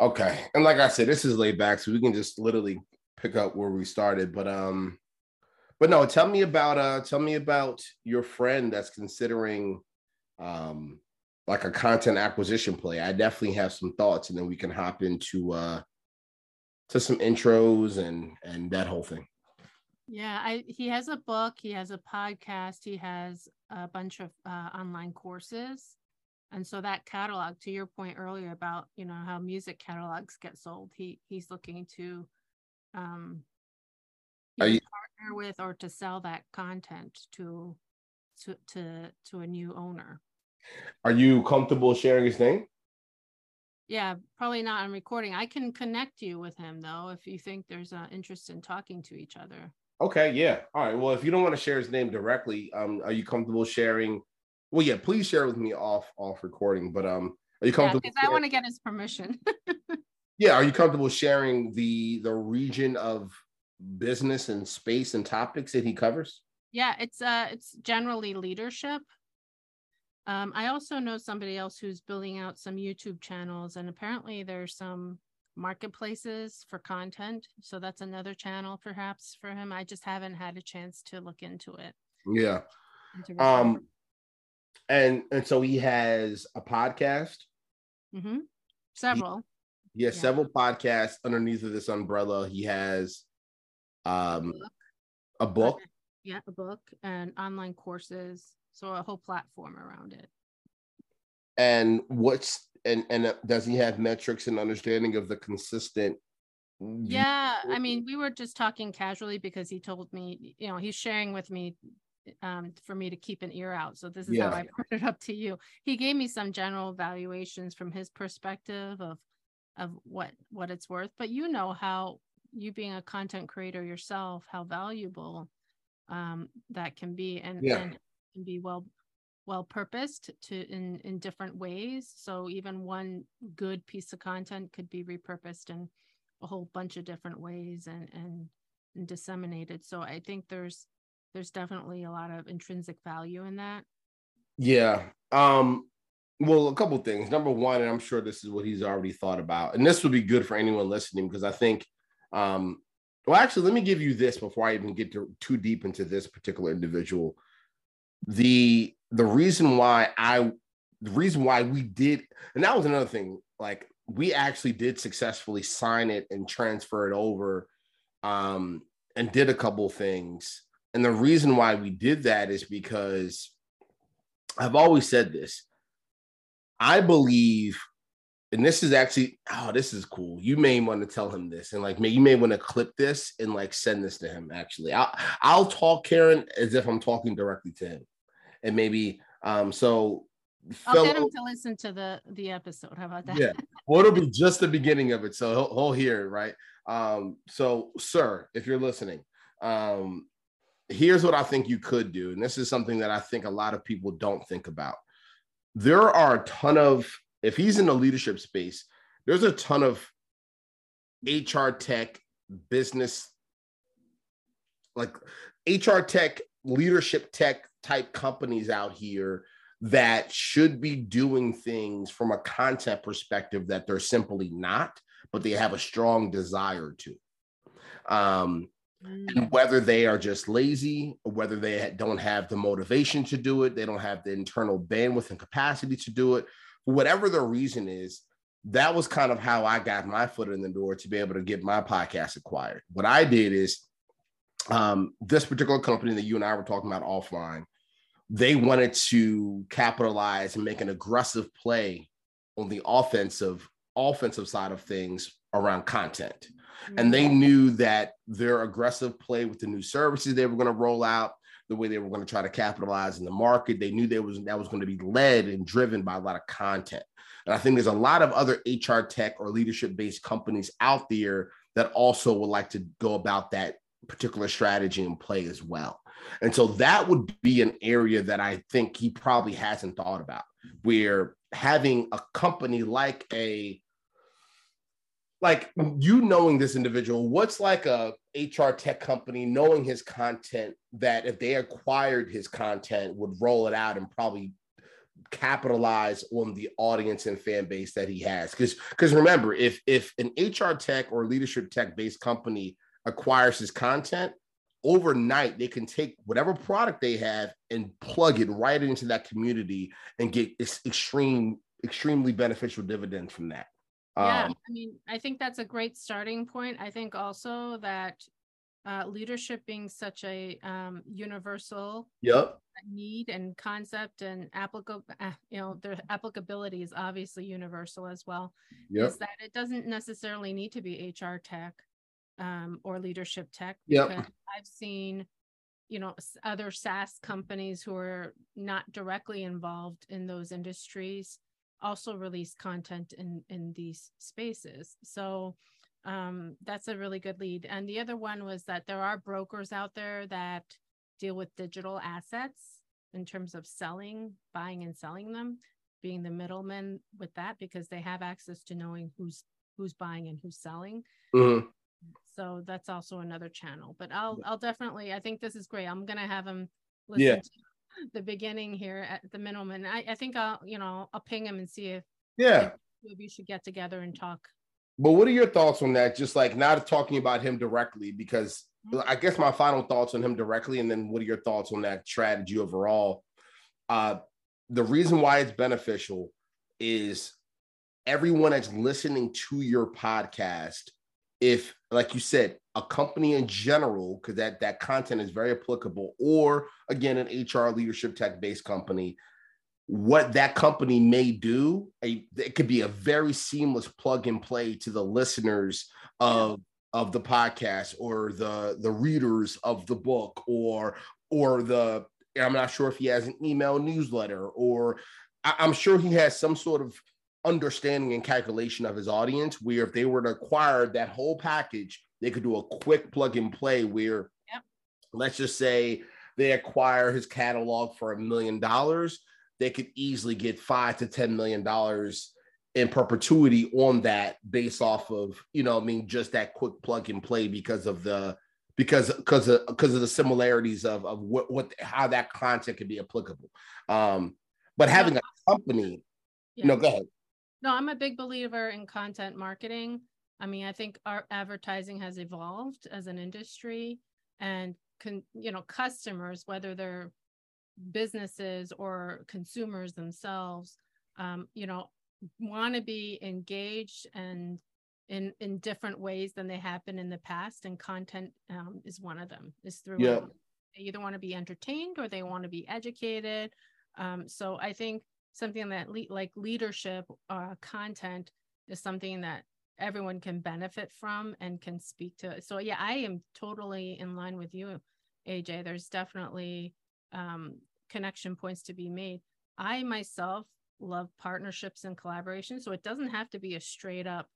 Okay. And like I said, this is laid back, so we can just literally pick up where we started. But um, but no, tell me about uh tell me about your friend that's considering um like a content acquisition play. I definitely have some thoughts, and then we can hop into uh to some intros and and that whole thing. Yeah, I, he has a book, he has a podcast, he has a bunch of uh, online courses. And so that catalog, to your point earlier about, you know, how music catalogs get sold, he he's looking to um you partner with or to sell that content to to to to a new owner. Are you comfortable sharing his name? Yeah, probably not on recording. I can connect you with him though if you think there's an interest in talking to each other. Okay, yeah. All right. Well, if you don't want to share his name directly, um, are you comfortable sharing? Well, yeah, please share with me off off recording. But um, are you comfortable? Yeah, because I want to get his permission. yeah, are you comfortable sharing the the region of business and space and topics that he covers? Yeah, it's uh it's generally leadership. Um, I also know somebody else who's building out some YouTube channels, and apparently there's some marketplaces for content. So that's another channel perhaps for him. I just haven't had a chance to look into it. Yeah. Um and and so he has a podcast. Mm-hmm. Several. He, he has yeah. several podcasts underneath of this umbrella. He has um a book. A book. Yeah, a book and online courses. So a whole platform around it. And what's and and uh, does he have metrics and understanding of the consistent yeah i mean we were just talking casually because he told me you know he's sharing with me um, for me to keep an ear out so this is yeah. how i put it up to you he gave me some general valuations from his perspective of of what what it's worth but you know how you being a content creator yourself how valuable um, that can be and, yeah. and can be well well purposed to in in different ways so even one good piece of content could be repurposed in a whole bunch of different ways and and, and disseminated so i think there's there's definitely a lot of intrinsic value in that. Yeah um well a couple things. Number one and i'm sure this is what he's already thought about and this would be good for anyone listening because i think um well actually let me give you this before i even get to, too deep into this particular individual. The the reason why I the reason why we did, and that was another thing, like we actually did successfully sign it and transfer it over um and did a couple things. And the reason why we did that is because I've always said this. I believe, and this is actually, oh, this is cool. You may want to tell him this, and like, may, you may want to clip this and like send this to him. Actually, I'll I'll talk Karen as if I'm talking directly to him and maybe um so I'll get him to listen to the the episode. How about that? Yeah, well, it'll be just the beginning of it, so he'll, he'll hear it, right? Um, so, sir, if you're listening, um, here's what I think you could do, and this is something that I think a lot of people don't think about. There are a ton of if he's in the leadership space, there's a ton of HR tech business, like HR tech, leadership tech type companies out here that should be doing things from a content perspective that they're simply not, but they have a strong desire to. Um, and mm. whether they are just lazy or whether they don't have the motivation to do it, they don't have the internal bandwidth and capacity to do it, whatever the reason is, that was kind of how I got my foot in the door to be able to get my podcast acquired. What I did is um, this particular company that you and I were talking about offline, they wanted to capitalize and make an aggressive play on the offensive offensive side of things around content. And they knew that their aggressive play with the new services they were going to roll out, the way they were going to try to capitalize in the market, they knew there was that was going to be led and driven by a lot of content. And I think there's a lot of other HR tech or leadership based companies out there that also would like to go about that particular strategy and play as well. And so that would be an area that I think he probably hasn't thought about, where having a company like a like you knowing this individual, what's like a HR tech company knowing his content that if they acquired his content would roll it out and probably capitalize on the audience and fan base that he has. Because because remember, if if an HR tech or leadership tech based company acquires his content, overnight they can take whatever product they have and plug it right into that community and get extreme extremely beneficial dividends from that. Yeah, um, I mean, I think that's a great starting point. I think also that uh, leadership being such a um, universal yep. need and concept and applicable, uh, you know, their applicability is obviously universal as well. Yep. Is that it doesn't necessarily need to be HR tech um, or leadership tech. Yep. I've seen, you know, other SaaS companies who are not directly involved in those industries also release content in in these spaces. So um, that's a really good lead. And the other one was that there are brokers out there that deal with digital assets in terms of selling, buying and selling them, being the middleman with that because they have access to knowing who's who's buying and who's selling. Mm-hmm. So that's also another channel. But I'll I'll definitely I think this is great. I'm gonna have them listen yeah. to the beginning here at the minimum. And I, I think I'll you know I'll ping him and see if yeah we should get together and talk but what are your thoughts on that? Just like not talking about him directly, because I guess my final thoughts on him directly, and then what are your thoughts on that strategy overall? Uh, the reason why it's beneficial is everyone that's listening to your podcast, if like you said, a company in general, because that that content is very applicable, or again, an HR leadership tech based company what that company may do a, it could be a very seamless plug and play to the listeners of of the podcast or the the readers of the book or or the i'm not sure if he has an email newsletter or I, i'm sure he has some sort of understanding and calculation of his audience where if they were to acquire that whole package they could do a quick plug and play where yep. let's just say they acquire his catalog for a million dollars they could easily get five to ten million dollars in perpetuity on that based off of you know I mean just that quick plug and play because of the because because of because of the similarities of of what what how that content can be applicable um but having a company yeah. no go ahead no i'm a big believer in content marketing i mean i think our advertising has evolved as an industry and can you know customers whether they're businesses or consumers themselves, um, you know, want to be engaged and in in different ways than they have been in the past, and content um, is one of them. Is through yeah. they either want to be entertained or they want to be educated. Um, so I think something that le- like leadership uh, content is something that everyone can benefit from and can speak to. So yeah, I am totally in line with you, AJ. There's definitely um, connection points to be made. I myself love partnerships and collaboration. So it doesn't have to be a straight up,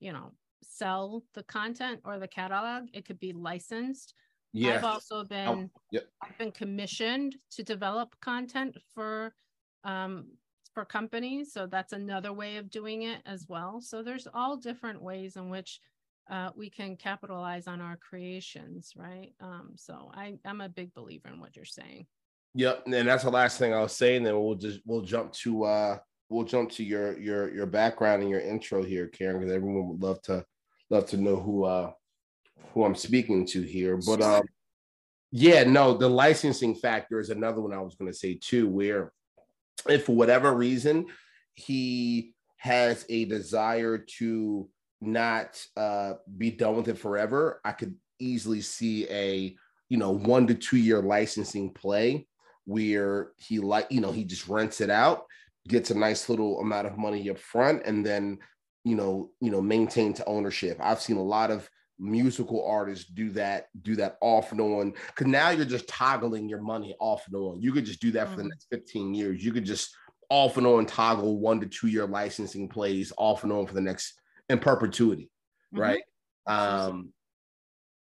you know, sell the content or the catalog. It could be licensed. Yeah. I've also oh, been oh, yep. I've been commissioned to develop content for um for companies. So that's another way of doing it as well. So there's all different ways in which uh, we can capitalize on our creations, right? Um, so I, I'm a big believer in what you're saying. Yep, and that's the last thing I'll say, and then we'll just we'll jump to uh we'll jump to your your your background and your intro here, Karen, because everyone would love to love to know who uh who I'm speaking to here. But um yeah, no, the licensing factor is another one I was gonna say too, where if for whatever reason he has a desire to not uh be done with it forever, I could easily see a you know one to two year licensing play where he like you know he just rents it out gets a nice little amount of money up front and then you know you know maintains ownership. I've seen a lot of musical artists do that do that off and on because now you're just toggling your money off and on. You could just do that for the mm. next 15 years. You could just off and on toggle one to two year licensing plays off and on for the next in perpetuity mm-hmm. right? Um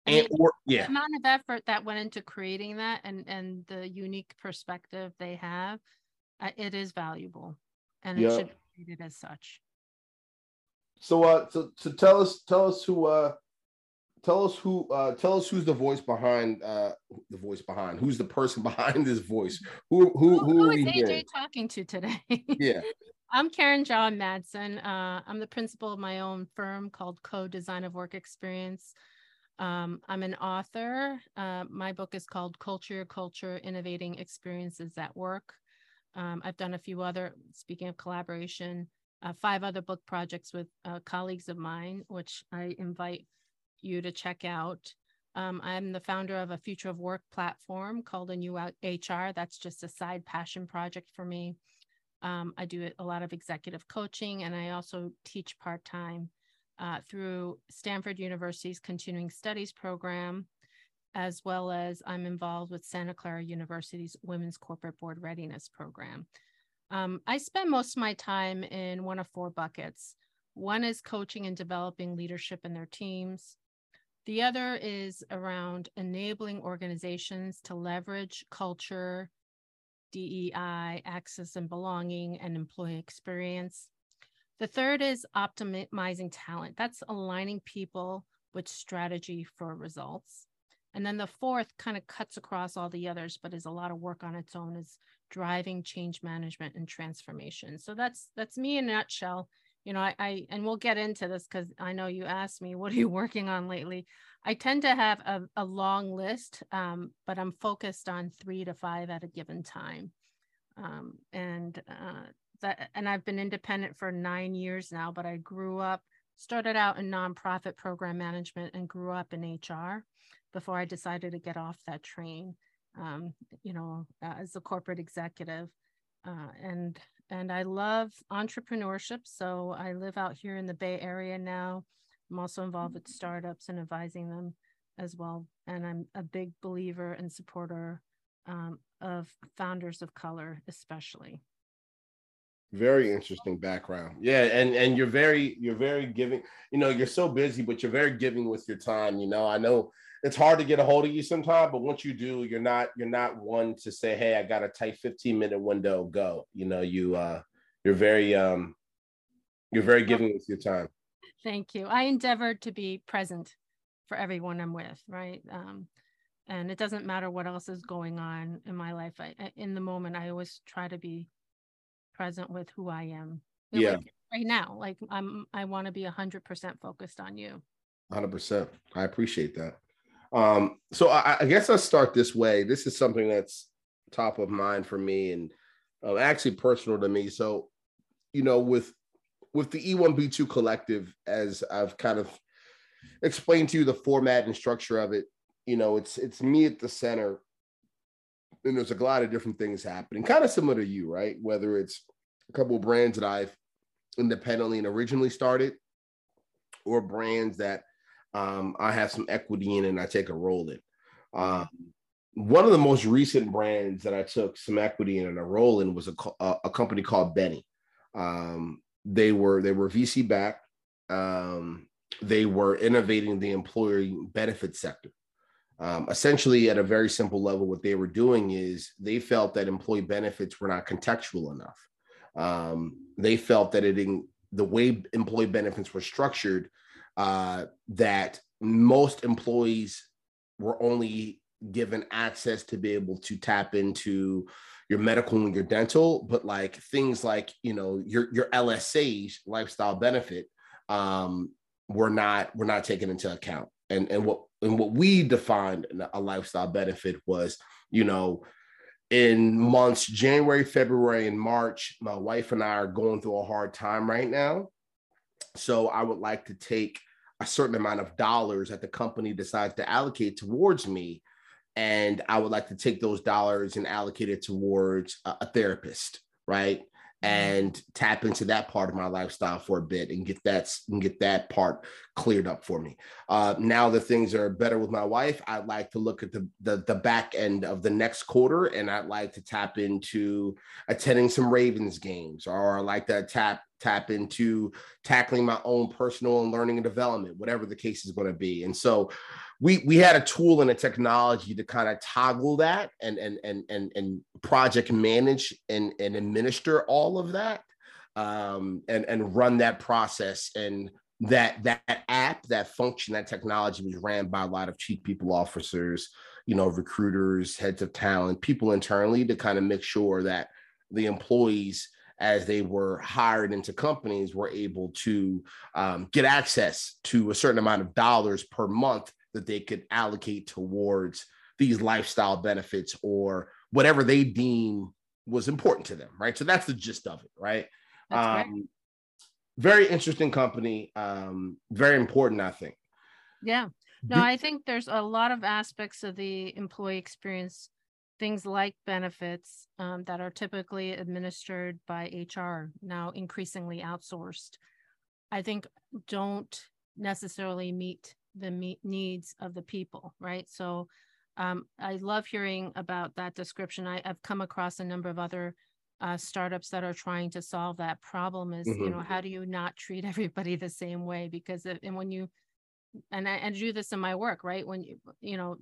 and or yeah. the amount of effort that went into creating that and and the unique perspective they have uh, it is valuable and it should be treated as such. So uh so, so tell us tell us who uh tell us who uh, tell us who's the voice behind uh, the voice behind who's the person behind this voice who who who, who, who is AJ hearing? talking to today yeah I'm Karen Jaw-Madson. Uh, I'm the principal of my own firm called Co Design of Work Experience. Um, I'm an author. Uh, my book is called Culture Culture Innovating Experiences at Work. Um, I've done a few other, speaking of collaboration, uh, five other book projects with uh, colleagues of mine, which I invite you to check out. Um, I'm the founder of a future of work platform called a new HR. That's just a side passion project for me. Um, I do a lot of executive coaching and I also teach part time uh, through Stanford University's continuing studies program, as well as I'm involved with Santa Clara University's Women's Corporate Board Readiness Program. Um, I spend most of my time in one of four buckets. One is coaching and developing leadership in their teams. The other is around enabling organizations to leverage culture, DEI, access and belonging, and employee experience. The third is optimizing talent. That's aligning people with strategy for results. And then the fourth kind of cuts across all the others, but is a lot of work on its own, is driving change management and transformation. So that's that's me in a nutshell. You know, I, I and we'll get into this because I know you asked me, what are you working on lately? I tend to have a, a long list, um, but I'm focused on three to five at a given time. Um, and uh, that, and I've been independent for nine years now, but I grew up, started out in nonprofit program management and grew up in HR before I decided to get off that train, um, you know, as a corporate executive. Uh, and and I love entrepreneurship. So I live out here in the Bay Area now. I'm also involved with startups and advising them as well. And I'm a big believer and supporter um, of founders of color, especially. Very interesting background. Yeah, and and you're very you're very giving. You know, you're so busy, but you're very giving with your time. You know, I know it's hard to get a hold of you sometimes, but once you do, you're not you're not one to say, "Hey, I got a tight 15 minute window. Go." You know, you uh, you're very um, you're very giving with your time. Thank you. I endeavored to be present for everyone I'm with, right? Um, and it doesn't matter what else is going on in my life. I, in the moment, I always try to be present with who I am. yeah. Like right now, like I'm, I want to be a hundred percent focused on you. Hundred percent. I appreciate that. Um, so I, I, guess I'll start this way. This is something that's top of mind for me and uh, actually personal to me. So, you know, with with the E1B2 collective, as I've kind of explained to you the format and structure of it, you know, it's it's me at the center. And there's a lot of different things happening, kind of similar to you, right? Whether it's a couple of brands that I've independently and originally started, or brands that um, I have some equity in and I take a role in. Um, one of the most recent brands that I took some equity in and a role in was a, a company called Benny. Um, they were they were VC backed. Um, they were innovating the employee benefit sector. Um, essentially, at a very simple level, what they were doing is they felt that employee benefits were not contextual enough. Um, they felt that it in, the way employee benefits were structured, uh, that most employees were only given access to be able to tap into your medical and your dental, but like things like you know your your LSAs lifestyle benefit um, were not were not taken into account. And and what and what we defined a lifestyle benefit was you know in months January, February, and March, my wife and I are going through a hard time right now. So I would like to take a certain amount of dollars that the company decides to allocate towards me and I would like to take those dollars and allocate it towards a, a therapist, right? And tap into that part of my lifestyle for a bit and get that and get that part cleared up for me. Uh, now that things are better with my wife, I'd like to look at the, the the back end of the next quarter, and I'd like to tap into attending some Ravens games, or I like to tap tap into tackling my own personal and learning and development, whatever the case is going to be. And so we we had a tool and a technology to kind of toggle that and and and and, and project manage and, and administer all of that um, and and run that process. And that that app, that function, that technology was ran by a lot of chief people officers, you know, recruiters, heads of talent, people internally to kind of make sure that the employees as they were hired into companies were able to um, get access to a certain amount of dollars per month that they could allocate towards these lifestyle benefits or whatever they deem was important to them right? So that's the gist of it right? Um, very interesting company um, very important i think. Yeah. No i think there's a lot of aspects of the employee experience things like benefits um, that are typically administered by HR, now increasingly outsourced, I think don't necessarily meet the meet needs of the people, right? So um, I love hearing about that description. I, have come across a number of other uh, startups that are trying to solve that problem is, mm-hmm. you know, how do you not treat everybody the same way? Because, it, and when you, and I, I do this in my work, right? When you, you know,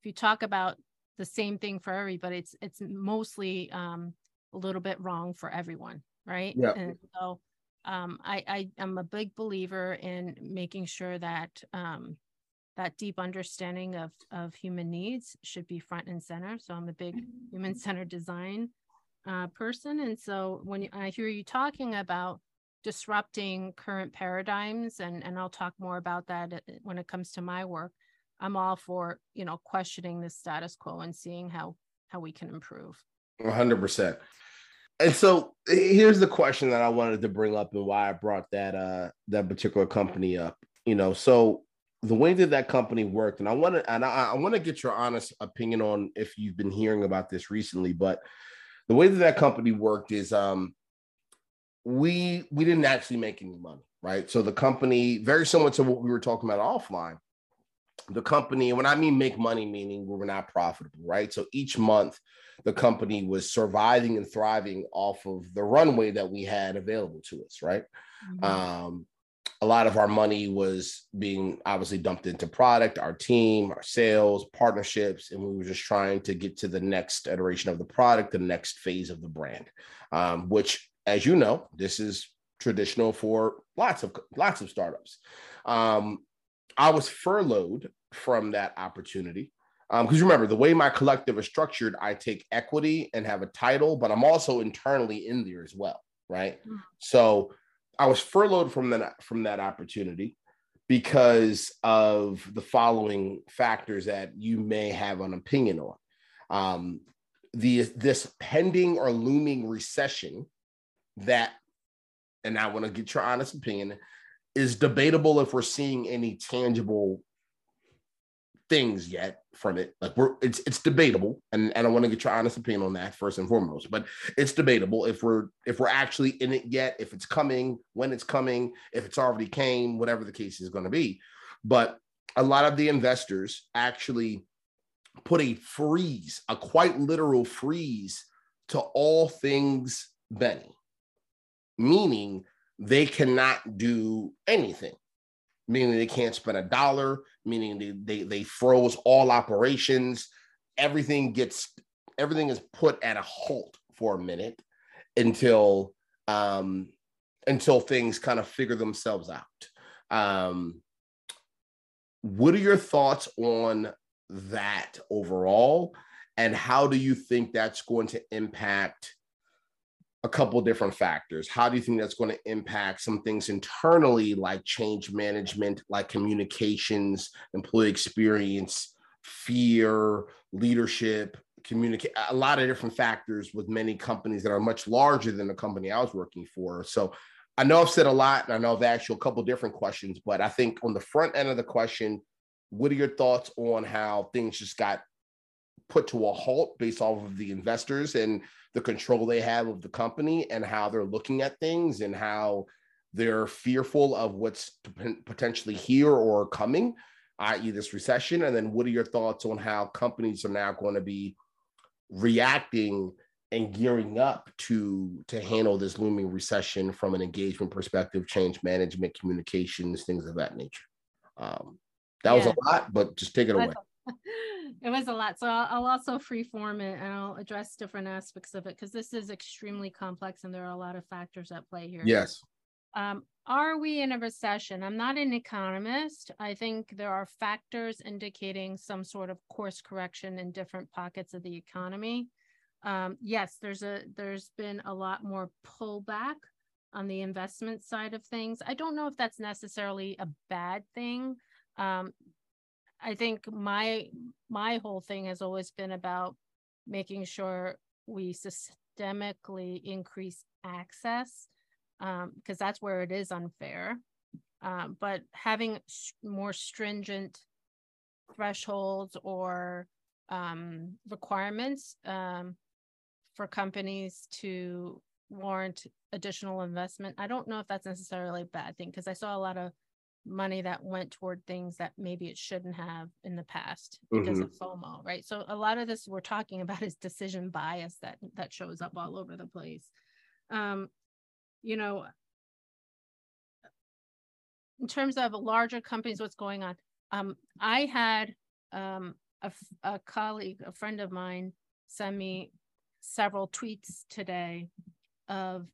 if you talk about the same thing for everybody. It's it's mostly um, a little bit wrong for everyone, right? Yeah. And so um, I, I am a big believer in making sure that um, that deep understanding of of human needs should be front and center. So I'm a big human centered design uh, person, and so when I hear you talking about disrupting current paradigms, and and I'll talk more about that uh, when it comes to my work. I'm all for, you know, questioning the status quo and seeing how how we can improve. 100%. And so here's the question that I wanted to bring up and why I brought that uh that particular company up. You know, so the way that that company worked, and I want to and I, I want to get your honest opinion on if you've been hearing about this recently, but the way that that company worked is um we we didn't actually make any money, right? So the company, very similar to what we were talking about offline, the company, and when I mean make money, meaning we were not profitable, right? So each month, the company was surviving and thriving off of the runway that we had available to us, right? Mm-hmm. Um, a lot of our money was being obviously dumped into product, our team, our sales, partnerships, and we were just trying to get to the next iteration of the product, the next phase of the brand. Um, which, as you know, this is traditional for lots of lots of startups. Um, I was furloughed from that opportunity. Because um, remember, the way my collective is structured, I take equity and have a title, but I'm also internally in there as well, right? Mm-hmm. So I was furloughed from that from that opportunity because of the following factors that you may have an opinion on. Um, the this pending or looming recession that, and I want to get your honest opinion, is debatable if we're seeing any tangible things yet from it. Like we're it's it's debatable, and, and I want to get your honest opinion on that first and foremost. But it's debatable if we're if we're actually in it yet, if it's coming, when it's coming, if it's already came, whatever the case is going to be. But a lot of the investors actually put a freeze, a quite literal freeze to all things Benny, meaning they cannot do anything meaning they can't spend a dollar, meaning they, they, they froze all operations. Everything gets, everything is put at a halt for a minute until, um, until things kind of figure themselves out. Um, what are your thoughts on that overall? And how do you think that's going to impact a couple different factors. How do you think that's going to impact some things internally, like change management, like communications, employee experience, fear, leadership, communicate a lot of different factors with many companies that are much larger than the company I was working for. So I know I've said a lot and I know I've asked you a couple different questions, but I think on the front end of the question, what are your thoughts on how things just got put to a halt based off of the investors and the control they have of the company and how they're looking at things and how they're fearful of what's potentially here or coming, i.e., this recession? And then what are your thoughts on how companies are now going to be reacting and gearing up to to handle this looming recession from an engagement perspective, change management, communications, things of that nature? Um, that yeah. was a lot, but just take it away. It was a lot. So I'll, I'll, also freeform it and I'll address different aspects of it because this is extremely complex and there are a lot of factors at play here. Yes. Um, are we in a recession? I'm not an economist. I think there are factors indicating some sort of course correction in different pockets of the economy. Um, yes, there's a there's been a lot more pullback on the investment side of things. I don't know if that's necessarily a bad thing. Um, I think my my whole thing has always been about making sure we systemically increase access because um, that's where it is unfair. Um, but having more stringent thresholds or um, requirements um, for companies to warrant additional investment, I don't know if that's necessarily a bad thing because I saw a lot of money that went toward things that maybe it shouldn't have in the past because mm-hmm. of FOMO, right? So a lot of this we're talking about is decision bias that that shows up all over the place. Um, you know, in terms of larger companies, what's going on? Um, I had um, a, a colleague, a friend of mine, send me several tweets today of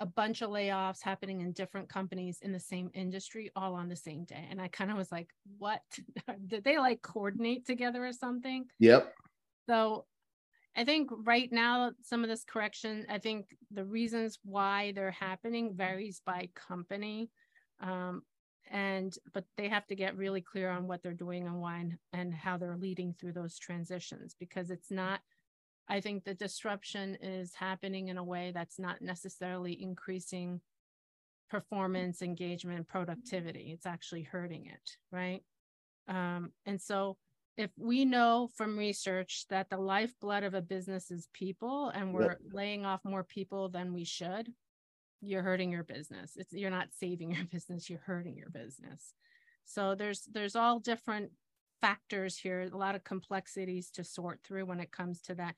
a bunch of layoffs happening in different companies in the same industry all on the same day. And I kind of was like, what? Did they like coordinate together or something? Yep. So I think right now, some of this correction, I think the reasons why they're happening varies by company. Um, and but they have to get really clear on what they're doing and why and, and how they're leading through those transitions because it's not I think the disruption is happening in a way that's not necessarily increasing performance, engagement, productivity. It's actually hurting it, right? Um, and so if we know from research that the lifeblood of a business is people and we're yep. laying off more people than we should you're hurting your business it's you're not saving your business you're hurting your business so there's there's all different factors here a lot of complexities to sort through when it comes to that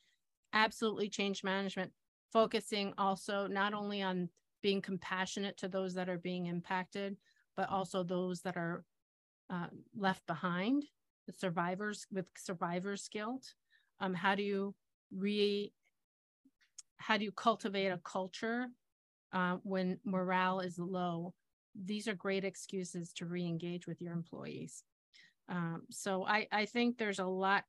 absolutely change management focusing also not only on being compassionate to those that are being impacted but also those that are uh, left behind the survivors with survivor's guilt. Um, how do you re how do you cultivate a culture uh, when morale is low? These are great excuses to re-engage with your employees. Um, so I, I think there's a lot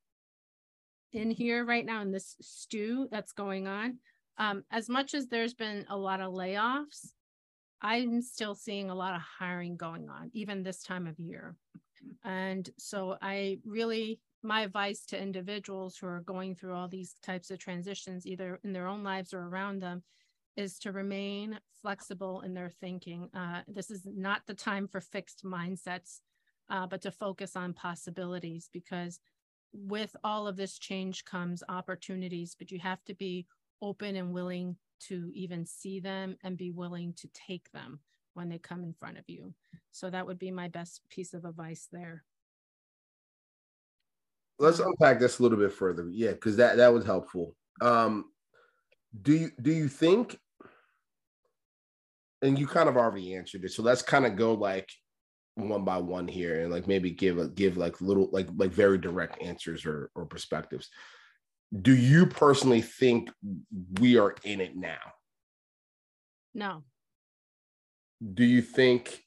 in here right now in this stew that's going on um, as much as there's been a lot of layoffs i'm still seeing a lot of hiring going on even this time of year and so I really, my advice to individuals who are going through all these types of transitions, either in their own lives or around them, is to remain flexible in their thinking. Uh, this is not the time for fixed mindsets, uh, but to focus on possibilities because with all of this change comes opportunities, but you have to be open and willing to even see them and be willing to take them when they come in front of you. So that would be my best piece of advice there. Let's unpack this a little bit further. Yeah, because that that was helpful. Um, do you do you think? And you kind of already answered it, so let's kind of go like one by one here, and like maybe give a give like little like like very direct answers or or perspectives. Do you personally think we are in it now? No do you think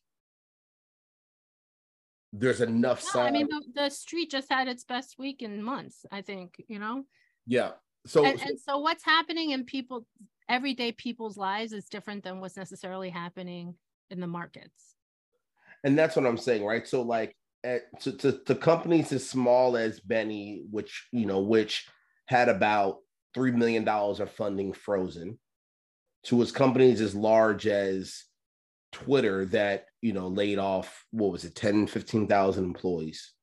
there's enough no, I mean, the, the, street just had its best week in months, I think, you know? Yeah. So and, and so what's happening in people everyday people's lives is different than what's necessarily happening in the markets. And that's what I'm saying, right? So like at, to, to, to companies as small as Benny, which you know, which had about three million dollars of funding frozen, to as companies as large as Twitter that you know laid off what was it 10 15,000 employees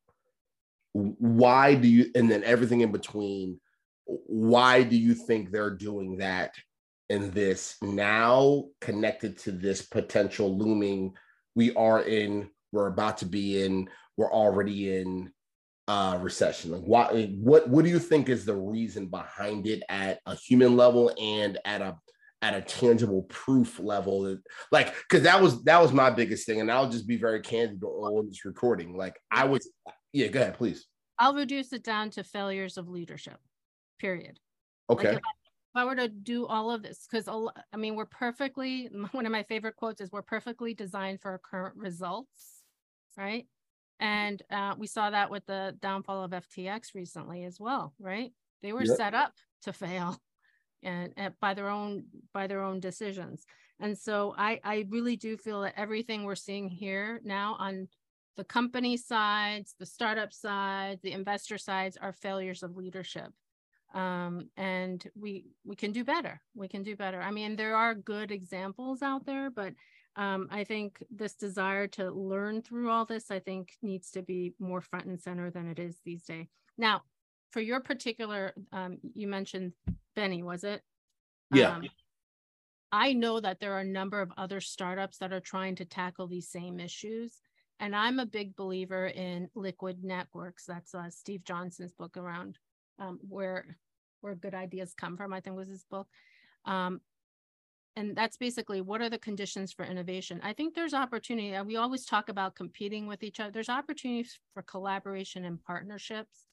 why do you and then everything in between why do you think they're doing that in this now connected to this potential looming we are in we're about to be in we're already in uh recession. Like why what what do you think is the reason behind it at a human level and at a at a tangible proof level like because that was that was my biggest thing and i'll just be very candid on this recording. Like i was yeah go ahead please. I'll reduce it down to failures of leadership period. Okay. like I were to do all of this, because I mean, we're perfectly, one of my favorite quotes is we're perfectly designed for our current results, right? And uh, we saw that with the downfall of FTX recently as well, right? They were yep. set up to fail and, and by their own by their own decisions. And so I, I really do feel that everything we're seeing here now on the company sides, the startup sides, the investor sides are failures of leadership. Um, and we we can do better. We can do better. I mean, there are good examples out there, but um, I think this desire to learn through all this, I think, needs to be more front and center than it is these days. Now, for your particular, um, you mentioned Benny, was it? Yeah. Um, I know that there are a number of other startups that are trying to tackle these same issues. And I'm a big believer in liquid networks. That's uh, Steve Johnson's book around um, where where good ideas come from. I think was his book. Um, and that's basically what are the conditions for innovation. I think there's opportunity. We always talk about competing with each other. There's opportunities for collaboration and partnerships.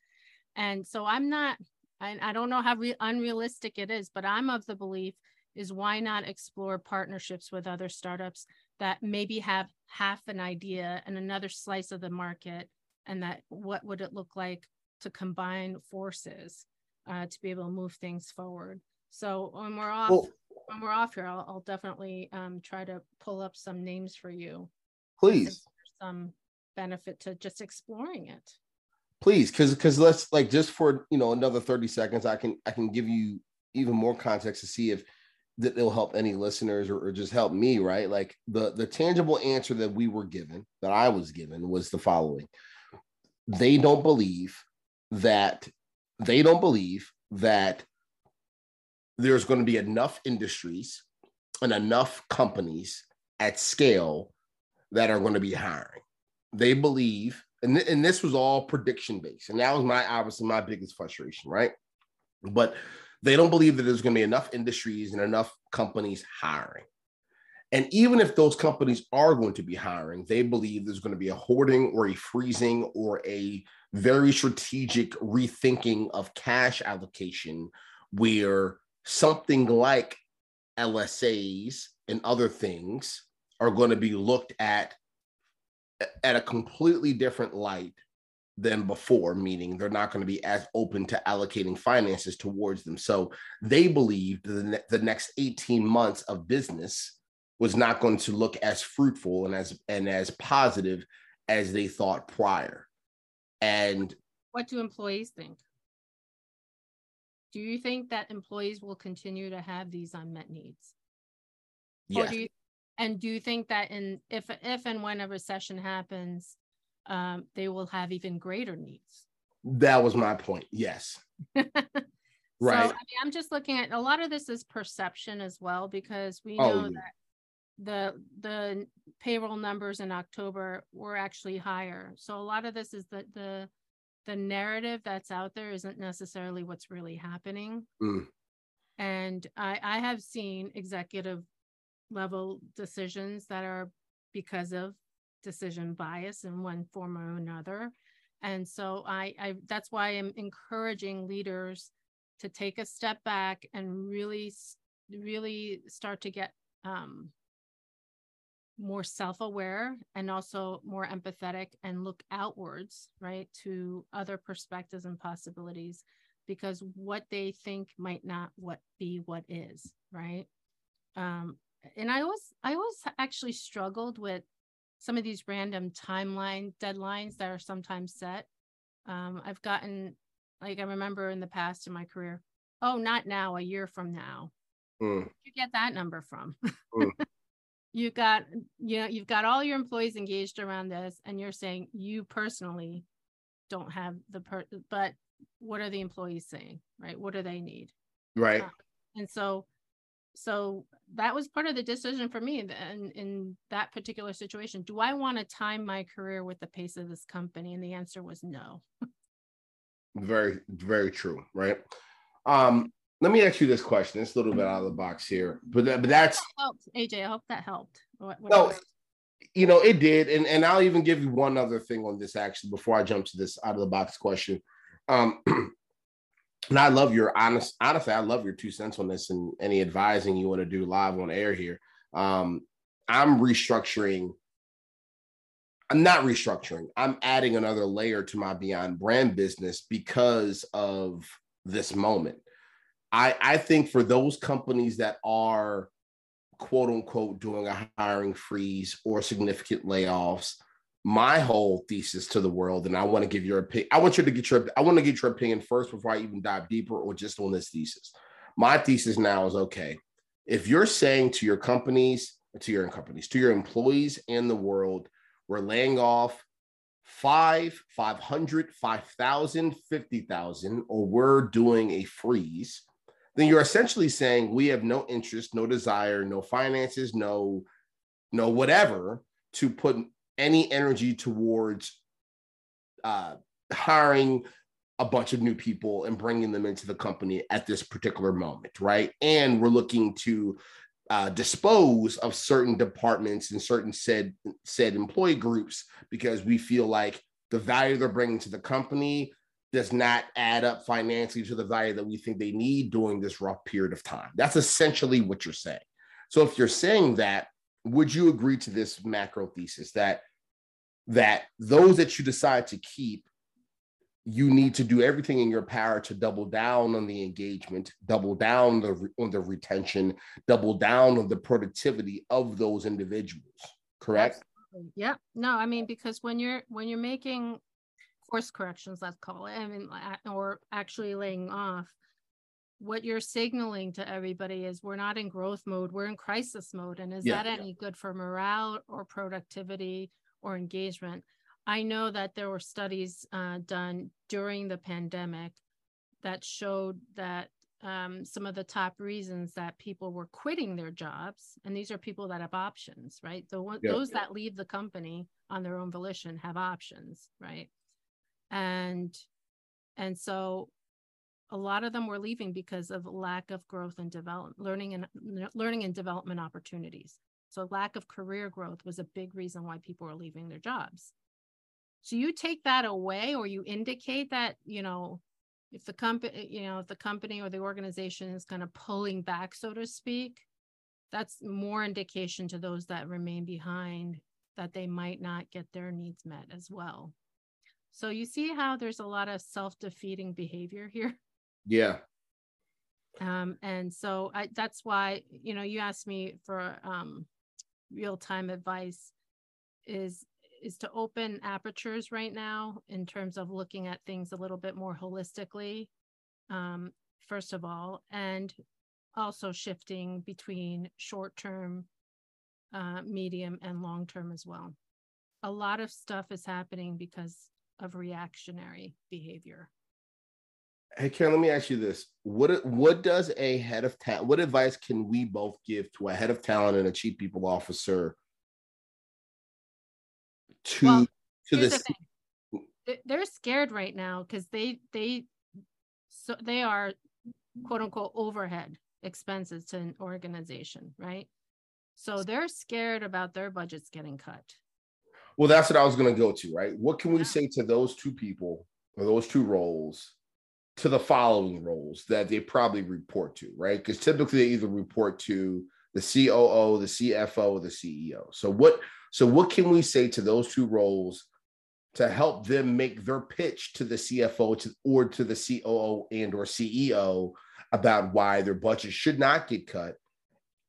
And so I'm not. I, I don't know how re- unrealistic it is, but I'm of the belief is why not explore partnerships with other startups that maybe have half an idea and another slice of the market and that what would it look like to combine forces uh, to be able to move things forward. So when we're off well, when we're off here i'll, I'll definitely um, try to pull up some names for you. Please. some benefit to just exploring it. Please because because let's like just for you know another 30 seconds i can i can give you even more context to see if that it'll help any listeners or, or, just help me, right? Like the the tangible answer that we were given, that I was given, was the following: they don't believe that they don't believe that there's going to be enough industries and enough companies at scale that are going to be hiring. They believe, and, th- and this was all prediction based, and that was my obviously my biggest frustration, right? But they don't believe that there's going to be enough industries and enough companies hiring. And even if those companies are going to be hiring, they believe there's going to be a hoarding or a freezing or a very strategic rethinking of cash allocation where something like LSAs and other things are going to be looked at at a completely different light than before, meaning they're not going to be as open to allocating finances towards them. So they believe the, the next 18 months of business was not going to look as fruitful and as and as positive as they thought prior. And what do employees think? Do you think that employees will continue to have these unmet needs? Yes. Do you, and do you think that in if if and when a recession happens, um, they will have even greater needs. That was my point. Yes. right. So, I mean, I'm just looking at a lot of this is perception as well because we oh, know oh, that the the payroll numbers in October were actually higher. So a lot of this is the the the narrative that's out there isn't necessarily what's really happening. Mm. And I I have seen executive level decisions that are because of decision bias in one form or another. And so I, I that's why I'm encouraging leaders to take a step back and really, really start to get um, more self-aware and also more empathetic and look outwards, right, to other perspectives and possibilities, because what they think might not what be what is, right? Um, and I always, I always actually struggled with some of these random timeline deadlines that are sometimes set. Um, I've gotten, like, I remember in the past in my career, oh, not now, a year from now. Mm. you get that number from? Mm. you got, you know, you've got all your employees engaged around this, and you're saying you personally don't have the per, but what are the employees saying, right? What do they need? Right. Uh, and so so that was part of the decision for me in, in that particular situation. Do I want to time my career with the pace of this company? And the answer was no. very, very true. Right. Um, let me ask you this question. It's a little bit out of the box here, but that, but that's that helped, AJ. I hope that helped. What, what no, you know it did, and and I'll even give you one other thing on this actually before I jump to this out of the box question. Um, and I love your honest, honestly, I love your two cents on this and any advising you want to do live on air here. Um, I'm restructuring. I'm not restructuring. I'm adding another layer to my Beyond Brand business because of this moment. I, I think for those companies that are quote unquote doing a hiring freeze or significant layoffs, my whole thesis to the world, and I want to give your opinion. I want you to get your I want to get your opinion first before I even dive deeper or just on this thesis. My thesis now is okay. If you're saying to your companies, to your companies, to your employees and the world, we're laying off five, 500, 5,000, 50,000, or we're doing a freeze, then you're essentially saying we have no interest, no desire, no finances, no, no whatever to put any energy towards uh, hiring a bunch of new people and bringing them into the company at this particular moment, right? And we're looking to uh, dispose of certain departments and certain said said employee groups because we feel like the value they're bringing to the company does not add up financially to the value that we think they need during this rough period of time. That's essentially what you're saying. So if you're saying that, would you agree to this macro thesis that that those that you decide to keep you need to do everything in your power to double down on the engagement double down the, on the retention double down on the productivity of those individuals correct Absolutely. yeah no i mean because when you're when you're making course corrections let's call it i mean or actually laying off what you're signaling to everybody is we're not in growth mode we're in crisis mode and is yeah, that any yeah. good for morale or productivity or engagement i know that there were studies uh, done during the pandemic that showed that um, some of the top reasons that people were quitting their jobs and these are people that have options right the one, yeah. those that leave the company on their own volition have options right and and so a lot of them were leaving because of lack of growth and development learning and learning and development opportunities. So lack of career growth was a big reason why people were leaving their jobs. So you take that away or you indicate that you know if the company you know if the company or the organization is kind of pulling back so to speak that's more indication to those that remain behind that they might not get their needs met as well so you see how there's a lot of self-defeating behavior here? Yeah. Um, and so I, that's why, you know, you asked me for um, real-time advice is is to open apertures right now in terms of looking at things a little bit more holistically um, first of all and also shifting between short term uh, medium and long term as well a lot of stuff is happening because of reactionary behavior. Hey Karen, let me ask you this: what what does a head of talent? What advice can we both give to a head of talent and a chief people officer to well, to this? The They're scared right now because they they so they are quote unquote overhead expenses to an organization, right? So they're scared about their budgets getting cut. Well, that's what I was going to go to, right? What can we say to those two people or those two roles to the following roles that they probably report to, right? Because typically they either report to the COO, the CFO, or the CEO. So what so what can we say to those two roles to help them make their pitch to the CFO to, or to the COO and or CEO about why their budget should not get cut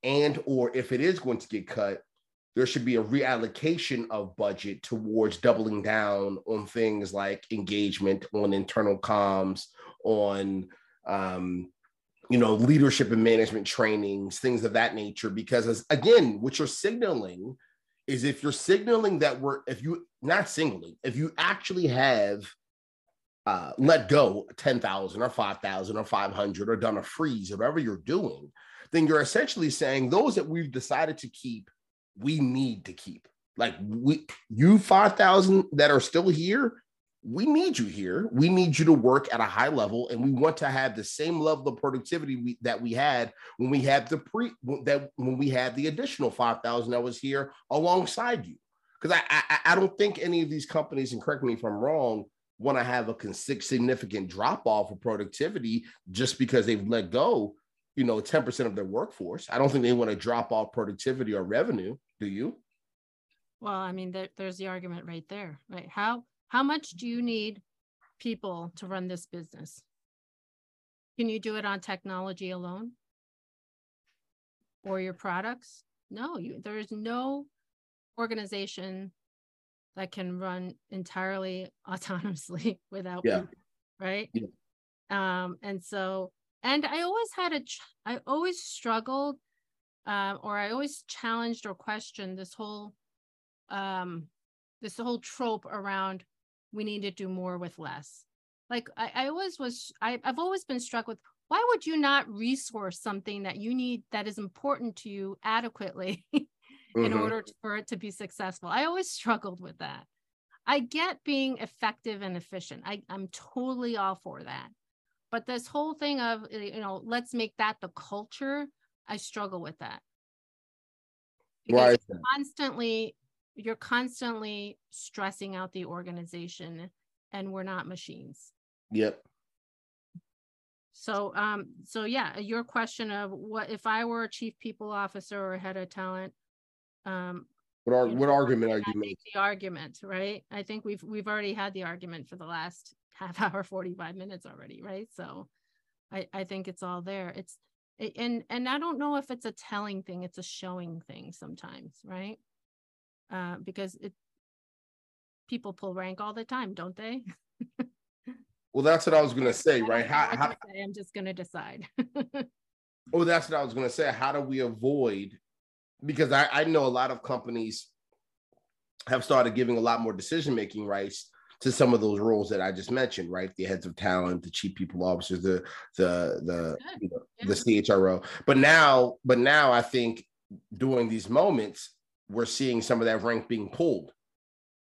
and or if it is going to get cut there should be a reallocation of budget towards doubling down on things like engagement, on internal comms, on um, you know leadership and management trainings, things of that nature. Because as, again, what you're signaling is if you're signaling that we're if you not singling, if you actually have uh, let go 10,000 or 5,000 or 500 or done a freeze, whatever you're doing, then you're essentially saying those that we've decided to keep we need to keep. Like we you 5,000 that are still here, we need you here. We need you to work at a high level and we want to have the same level of productivity we, that we had when we had the pre that when we had the additional 5,000 that was here alongside you. Because I, I I don't think any of these companies, and correct me if I'm wrong, want to have a significant drop off of productivity just because they've let go, you know, 10% of their workforce. I don't think they want to drop off productivity or revenue. Do you? Well, I mean, there, there's the argument right there, right? How how much do you need people to run this business? Can you do it on technology alone? Or your products? No, you, there is no organization that can run entirely autonomously without yeah. people, right? Yeah. Um, and so, and I always had a, I always struggled, uh, or I always challenged or questioned this whole, um, this whole trope around we need to do more with less. Like I, I always was, I, I've always been struck with why would you not resource something that you need that is important to you adequately mm-hmm. in order to, for it to be successful. I always struggled with that. I get being effective and efficient. I, I'm totally all for that. But this whole thing of, you know, let's make that the culture, I struggle with that. Because right. you're constantly, you're constantly stressing out the organization and we're not machines. Yep. So, um, so yeah, your question of what if I were a chief people officer or head of talent, um, what, ar- what argument are you making? The argument, right? I think we've we've already had the argument for the last half hour, forty five minutes already, right? So, I I think it's all there. It's and and I don't know if it's a telling thing, it's a showing thing sometimes, right? Uh, because it people pull rank all the time, don't they? well, that's what I was gonna say, right? How, how I'm just gonna decide. oh, that's what I was gonna say. How do we avoid because I, I know a lot of companies have started giving a lot more decision making rights to some of those roles that I just mentioned, right? The heads of talent, the chief people officers, the the the you know, yeah. the CHRO. But now, but now I think during these moments, we're seeing some of that rank being pulled,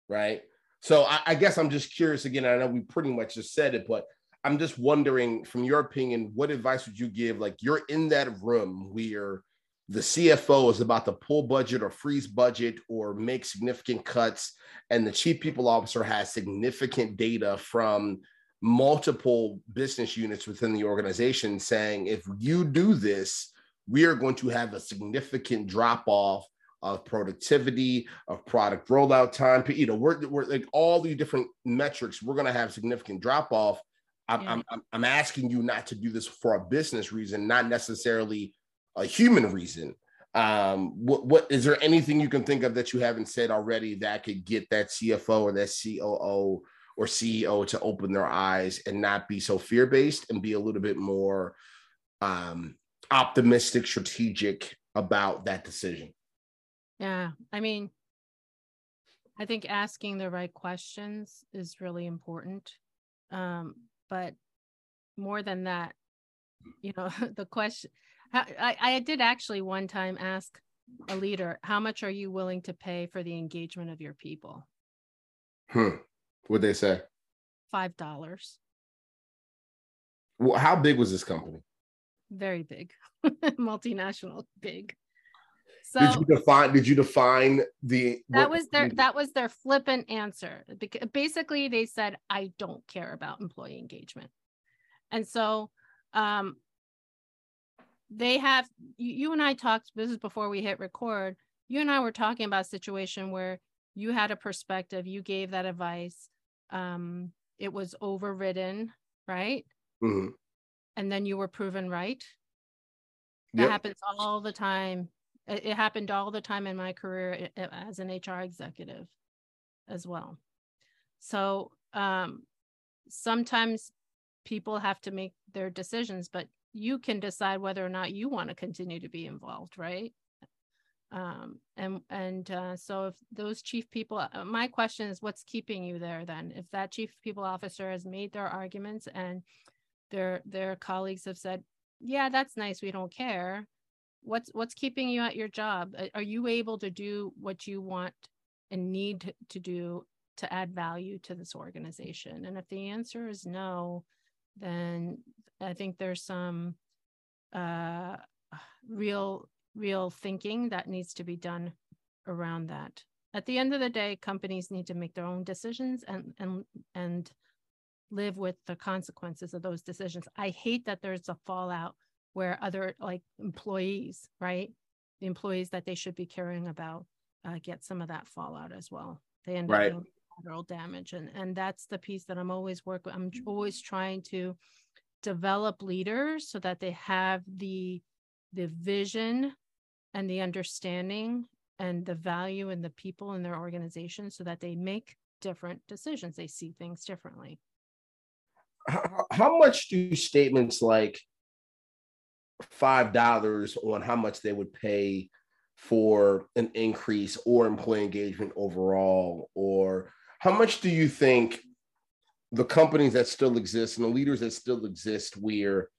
right? So I, I guess I'm just curious again. I know we pretty much just said it, but I'm just wondering, from your opinion, what advice would you give? Like you're in that room where the CFO is about to pull budget or freeze budget or make significant cuts, and the chief people officer has significant data from multiple business units within the organization saying, if you do this, we are going to have a significant drop off of productivity, of product rollout time. You know, we're, we're like all these different metrics, we're going to have significant drop off. I'm, yeah. I'm, I'm asking you not to do this for a business reason, not necessarily a human reason. Um, what, what is there anything you can think of that you haven't said already that could get that CFO or that COO or CEO to open their eyes and not be so fear based and be a little bit more um, optimistic, strategic about that decision? Yeah, I mean, I think asking the right questions is really important. Um, but more than that, you know, the question I, I did actually one time ask a leader, how much are you willing to pay for the engagement of your people? Hmm. What'd they say? Five dollars. Well, how big was this company? Very big, multinational, big. So did you define? Did you define the? That was their that was their flippant answer. Basically, they said, "I don't care about employee engagement," and so um, they have you, you and I talked this is before we hit record you and I were talking about a situation where you had a perspective you gave that advice um it was overridden right mm-hmm. and then you were proven right that yep. happens all the time it, it happened all the time in my career as an HR executive as well so um sometimes people have to make their decisions but you can decide whether or not you want to continue to be involved right? Um, and and uh, so if those chief people uh, my question is what's keeping you there then? If that chief people officer has made their arguments and their their colleagues have said yeah that's nice we don't care what's what's keeping you at your job? Are you able to do what you want and need to do to add value to this organization? And if the answer is no then I think there's some uh, real real thinking that needs to be done around that. At the end of the day, companies need to make their own decisions and and and live with the consequences of those decisions. I hate that there's a fallout where other like employees, right? The employees that they should be caring about uh, get some of that fallout as well. They end right. up collateral damage, and and that's the piece that I'm always working. I'm always trying to develop leaders so that they have the the vision and the understanding and the value in the people in their organization so that they make different decisions. They see things differently. How, much do statements like five dollars on how much they would pay for an increase or employee engagement overall or how much do you think the companies that still exist and the leaders that still exist where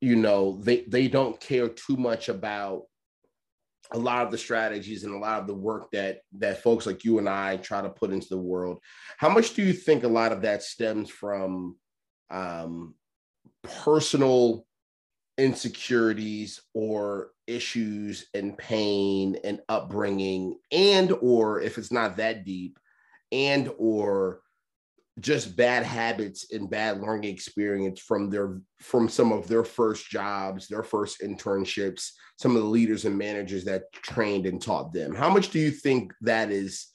you know they they don't care too much about a lot of the strategies and a lot of the work that that folks like you and I try to put into the world. How much do you think a lot of that stems from um, personal insecurities or issues and pain and upbringing, and or if it's not that deep, and or just bad habits and bad learning experience from their from some of their first jobs their first internships some of the leaders and managers that trained and taught them. How much do you think that is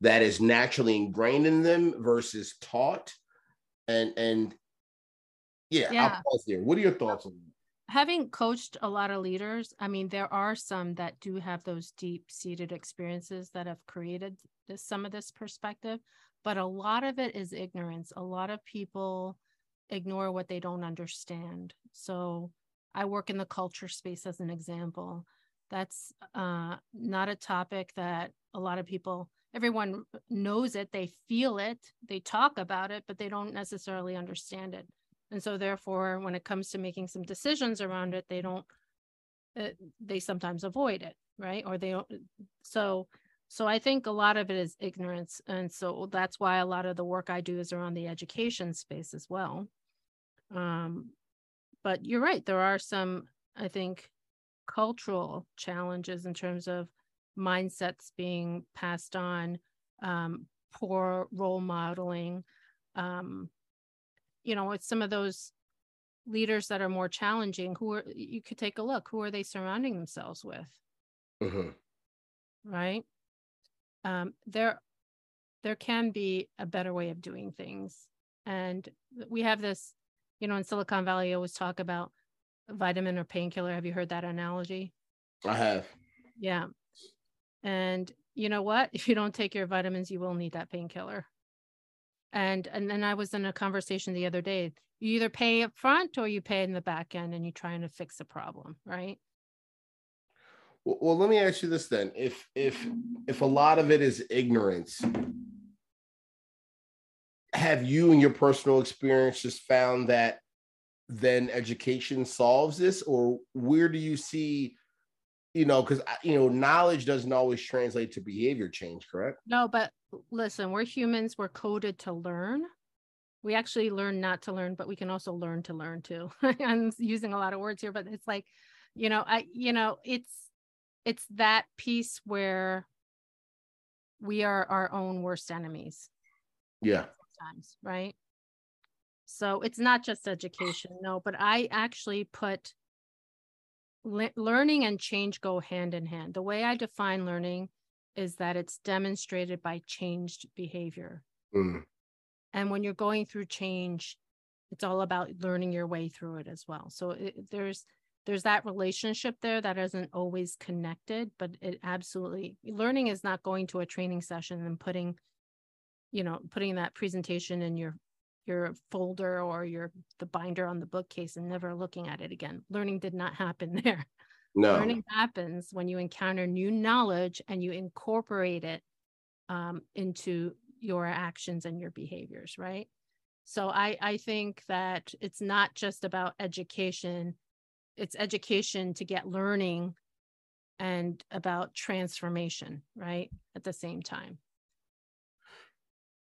that is naturally ingrained in them versus taught? And and yeah, yeah. i'll pause there. What are your thoughts on that? Having coached a lot of leaders i mean there are some that do have those deep seated experiences that have created this, some of this perspective but a lot of it is ignorance. A lot of people ignore what they don't understand. So I work in the culture space as an example. That's uh, not a topic that a lot of people, everyone knows it, they feel it, they talk about it, but they don't necessarily understand it. And so, therefore, when it comes to making some decisions around it, they don't, uh, they sometimes avoid it, right? Or they don't. So, so I think a lot of it is ignorance. And so that's why a lot of the work I do is around the education space as well. Um, but you're right, there are some, I think, cultural challenges in terms of mindsets being passed on, um, poor role modeling. Um, you know, it's some of those leaders that are more challenging who are you could take a look who are they surrounding themselves with mm-hmm. right um, there there can be a better way of doing things. And we have this you know in silicon valley I always talk about vitamin or painkiller. Have you heard that analogy? I have. Yeah. And you know what? If you don't take your vitamins you will need that painkiller. And and then i was in a conversation the other day. You either pay up front or you pay in the back end and you're trying to fix the problem right well, let me ask you this then: if if if a lot of it is ignorance, have you in your personal experience just found that then education solves this, or where do you see? You know, because uh, you know, knowledge doesn't always translate to behavior change, correct? No, but listen, we're humans. We're coded to learn we actually learn not to learn but we can also learn to learn too i'm using a lot of words here but it's like you know i you know it's it's that piece where we are our own worst enemies. Yeah. Sometimes right? So it's not just education no but i actually put le- learning and change go hand in hand. The way i define learning is that it's demonstrated by changed behavior. Mm. and when you're going through change it's all about learning your way through it as well. So it, there's there's that relationship there that isn't always connected but it absolutely learning is not going to a training session and putting you know putting that presentation in your your folder or your the binder on the bookcase and never looking at it again. Learning did not happen there. No. Learning happens when you encounter new knowledge and you incorporate it um, into your actions and your behaviors right? So i i think that it's not just about education it's education to get learning and about transformation right at the same time.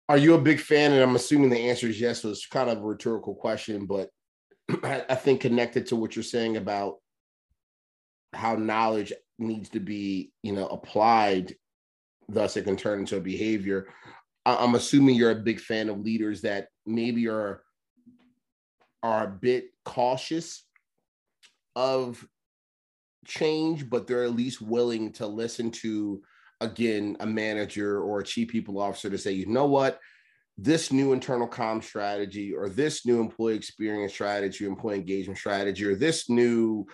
Are you a big fan and i'm assuming the answer is yes so it's kind of a rhetorical question but I, think connected to what you're saying about how knowledge needs to be you know applied thus it can turn into a behavior. I'm assuming you're a big fan of leaders that maybe are are a bit cautious of change, but they're at least willing to listen to, again, a manager or a chief people officer to say, you know what, this new internal com strategy or this new employee experience strategy, employee engagement strategy, or this new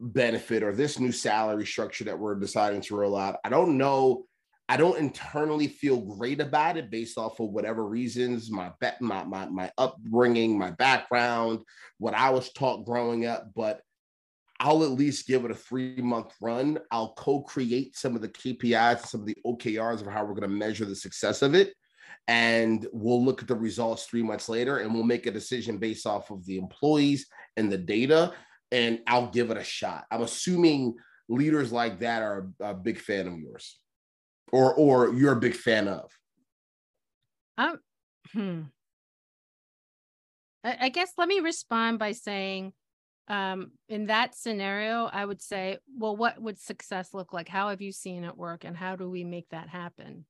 benefit or this new salary structure that we're deciding to roll out. I don't know. I don't internally feel great about it based off of whatever reasons, my my my my upbringing, my background, what I was taught growing up, but I'll at least give it a three month run. I'll co create some of the KPIs, some of the OKRs of how we're going to measure the success of it. And we'll look at the results three months later and we'll make a decision based off of the employees and the data. And I'll give it a shot. I'm assuming leaders like that are a, big fan of yours or, or you're a big fan of. Hmm. I, I guess let me respond by saying um, in that scenario, I would say, well, what would success look like? How have you seen it work? And how do we make that happen?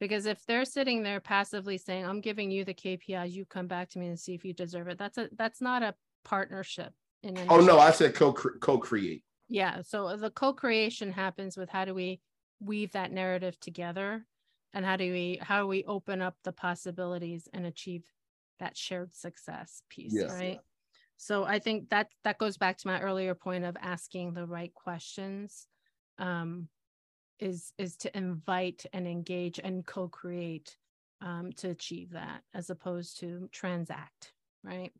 Because if they're sitting there passively saying, I'm giving you the KPIs, you come back to me and see if you deserve it. That's a that's not a partnership. In oh no, I said co co-create. Yeah. So the co-creation happens with how do we weave that narrative together and how do we how do we open up the possibilities and achieve that shared success piece, yes. right? So i think that that goes back to my earlier point of asking the right questions um, is is to invite and engage and co-create um, to achieve that as opposed to transact right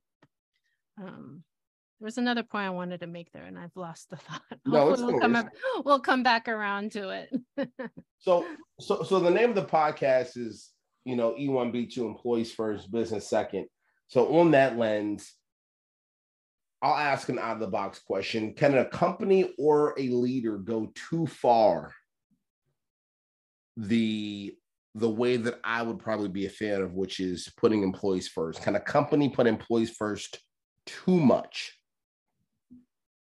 um, there was another point I wanted to make there, and I've lost the thought. No, it's we'll, come up, we'll come back around to it. so, so, so the name of the podcast is, you know, E1B2 Employees First, Business Second. So, on that lens, I'll ask an out of the box question. Can a company or a leader go too far the the way that I would probably be a fan of, which is putting employees first? Can a company put employees first too much?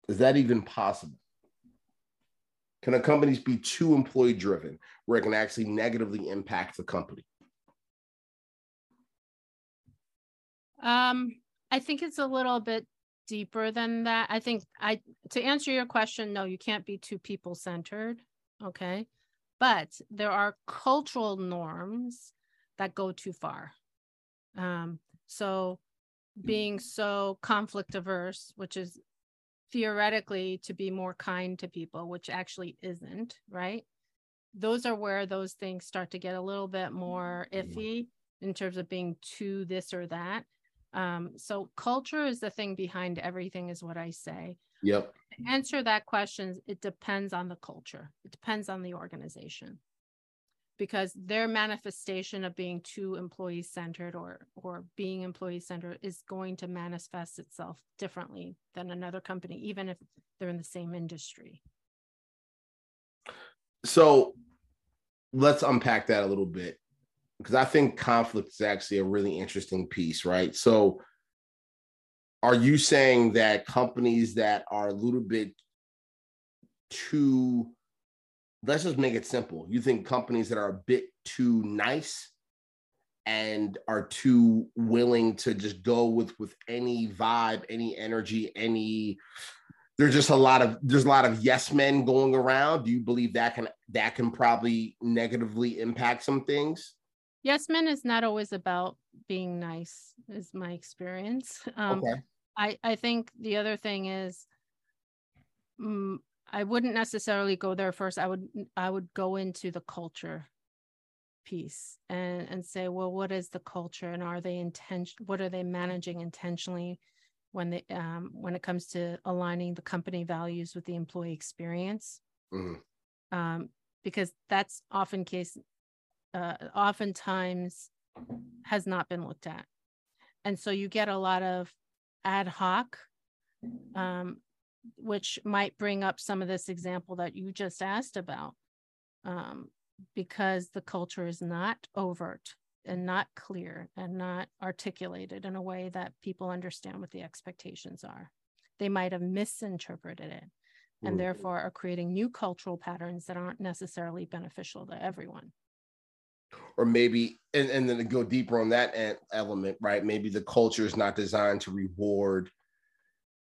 Is that even possible? Can a company be too employee driven where it can actually negatively impact the company? Um, I think it's a little bit deeper than that. I think I to answer your question, no, you can't be too people centered. Okay. But there are cultural norms that go too far. Um, so being so conflict averse, which is theoretically to be more kind to people, which actually isn't, right? Those are where those things start to get a little bit more iffy in terms of being too this or that. Um, so culture is the thing behind everything, is what I say. Yep. To answer that question, it depends on the culture. It depends on the organization. Because their manifestation of being too employee centered or or being employee centered is going to manifest itself differently than another company, even if they're in the same industry. So let's unpack that a little bit because I think conflict is actually a really interesting piece, right? So, are you saying that companies that are a little bit too, let's just make it simple. You think companies that are a bit too nice and are too willing to just go with with any vibe, any energy, any there's just a lot of there's a lot of yes men going around. Do you believe that can that can probably negatively impact some things? Yes men is not always about being nice is my experience um, okay. i i think the other thing is um, i wouldn't necessarily go there first i would i would go into the culture piece and and say well what is the culture and are they intention what are they managing intentionally when they um, when it comes to aligning the company values with the employee experience mm-hmm. um, because that's often case uh, oftentimes has not been looked at. And so you get a lot of ad hoc, um, which might bring up some of this example that you just asked about, um, because the culture is not overt and not clear and not articulated in a way that people understand what the expectations are. They might have misinterpreted it and mm-hmm. therefore are creating new cultural patterns that aren't necessarily beneficial to everyone. Or maybe and, and then to go deeper on that element right? Maybe the culture is not designed to reward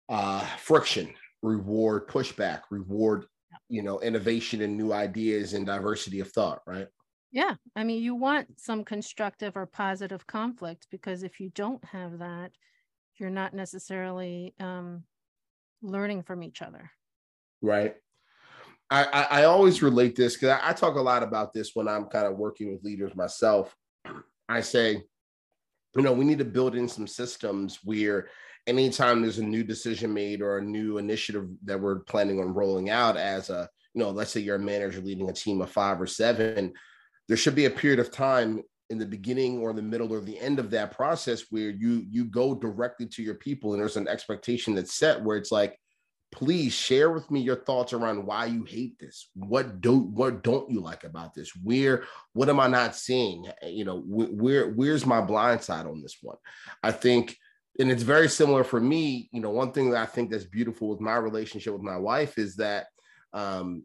uh friction reward pushback reward you know innovation and new ideas and diversity of thought right? Yeah i mean you want some constructive or positive conflict because if you don't have that you're not necessarily um, learning from each other. Right i i, always relate this because I, I talk a lot about this when i'm kind of working with leaders myself. I say you know we need to build in some systems where anytime there's a new decision made or a new initiative that we're planning on rolling out as a you know let's say you're a manager leading a team of five or seven there should be a period of time in the beginning or the middle or the end of that process where you you go directly to your people and there's an expectation that's set where it's like please share with me your thoughts around why you hate this what do what don't you like about this where what am i not seeing you know where where's my blind side on this one i think and it's very similar for me. You know, one thing that I think that's beautiful with my relationship with my wife is that um,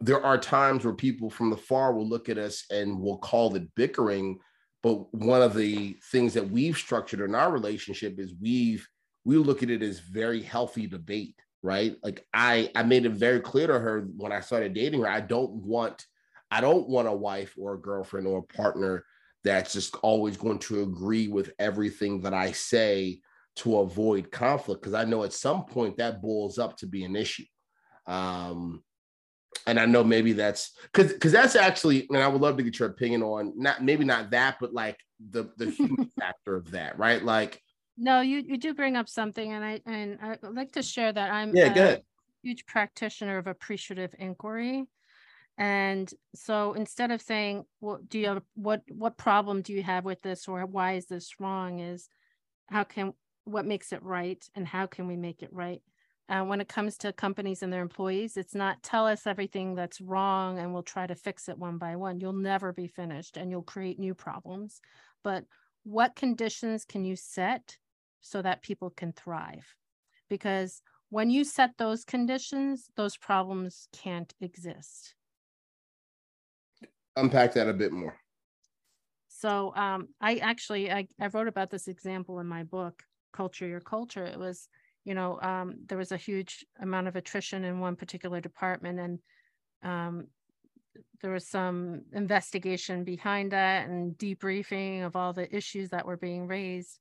there are times where people from the far will look at us and will call it bickering. But one of the things that we've structured in our relationship is we've we look at it as very healthy debate, right? Like I I made it very clear to her when I started dating her, I don't want I don't want a wife or a girlfriend or a partner that's just always going to agree with everything that I say to avoid conflict because I know at some point that boils up to be an issue. Um, and I know maybe that's because because that's actually, and I would love to get your opinion on not maybe not that, but like the the human factor of that, right? Like, no, you you do bring up something, and I and I like to share that I'm yeah, good. huge practitioner of appreciative inquiry. And so instead of saying, "Well, do you have what what problem do you have with this, or why is this wrong?" is how can what makes it right and how can we make it right uh, when it comes to companies and their employees it's not tell us everything that's wrong and we'll try to fix it one by one you'll never be finished and you'll create new problems but what conditions can you set so that people can thrive. Because when you set those conditions those problems can't exist. Unpack that a bit more. So um, I actually I, I wrote about this example in my book culture your culture. It was you know um, there was a huge amount of attrition in one particular department and um, there was some investigation behind that and debriefing of all the issues that were being raised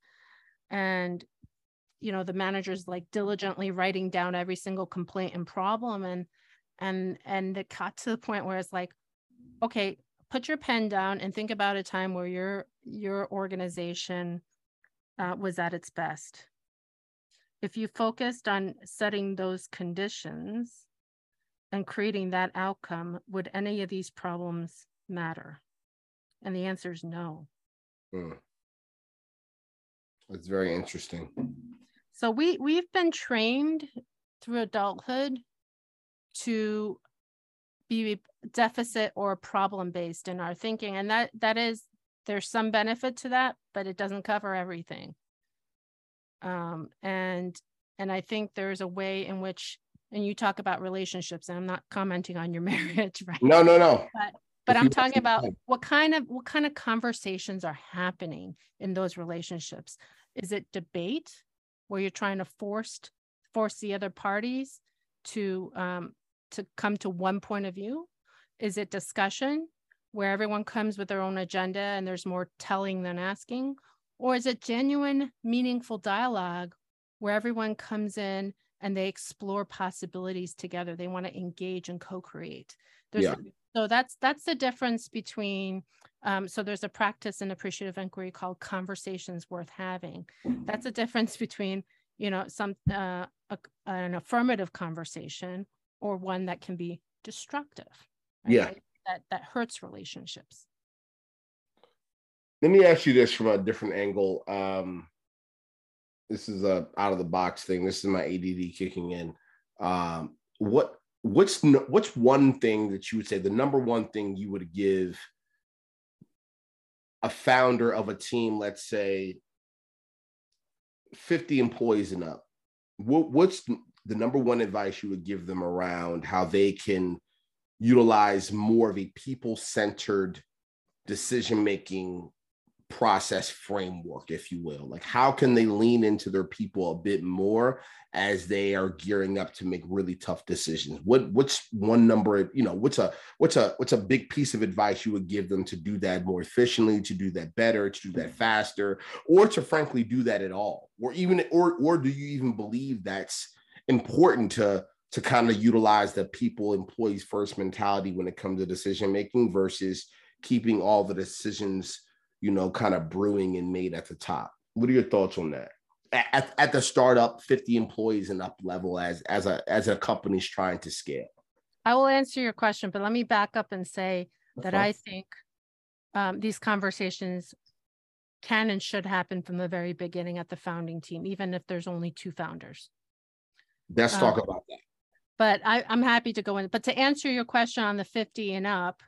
and you know the managers like diligently writing down every single complaint and problem and and and it got to the point where it's like okay put your pen down and think about a time where your your organization uh, was at its best. If you focused on setting those conditions and creating that outcome, would any of these problems matter? And the answer is no. Hmm. That's very interesting. So we we've been trained through adulthood to be deficit or problem based in our thinking and that that is there's some benefit to that, but it doesn't cover everything. Um, and and I think there's a way in which, and you talk about relationships, and I'm not commenting on your marriage, right? No, no, no. But but I'm talking about what kind of what kind of conversations are happening in those relationships. Is it debate where you're trying to force force the other parties to um, to come to one point of view? Is it discussion where everyone comes with their own agenda and there's more telling than asking? Or is it genuine, meaningful dialogue where everyone comes in and they explore possibilities together? They want to engage and co-create. There's, yeah. So that's that's the difference between. Um, so there's a practice in appreciative inquiry called conversations worth having. That's a difference between you know some uh, a, an affirmative conversation or one that can be destructive. Right? Yeah that that hurts relationships let me ask you this from a different angle um this is a out of the box thing this is my add kicking in um what what's what's one thing that you would say the number one thing you would give a founder of a team let's say 50 employees and up? What, what's the number one advice you would give them around how they can utilize more of a people centered decision making process framework, if you will? Like, how can they lean into their people a bit more as they are gearing up to make really tough decisions? What what's one number? You know, what's a what's a what's a big piece of advice you would give them to do that more efficiently, to do that better, to do that mm-hmm. faster, or to frankly do that at all, or even or or do you even believe that's important to to kind of utilize the people employees first mentality when it comes to decision making versus keeping all the decisions you know, kind of brewing and made at the top. What are your thoughts on that? At, at the startup, 50 employees and up level as as a as a company's trying to scale. I will answer your question, but let me back up and say that I think um, these conversations can and should happen from the very beginning at the founding team, even if there's only two founders. Let's um, talk about that. But I, I'm happy to go in. But to answer your question on the 50 and up,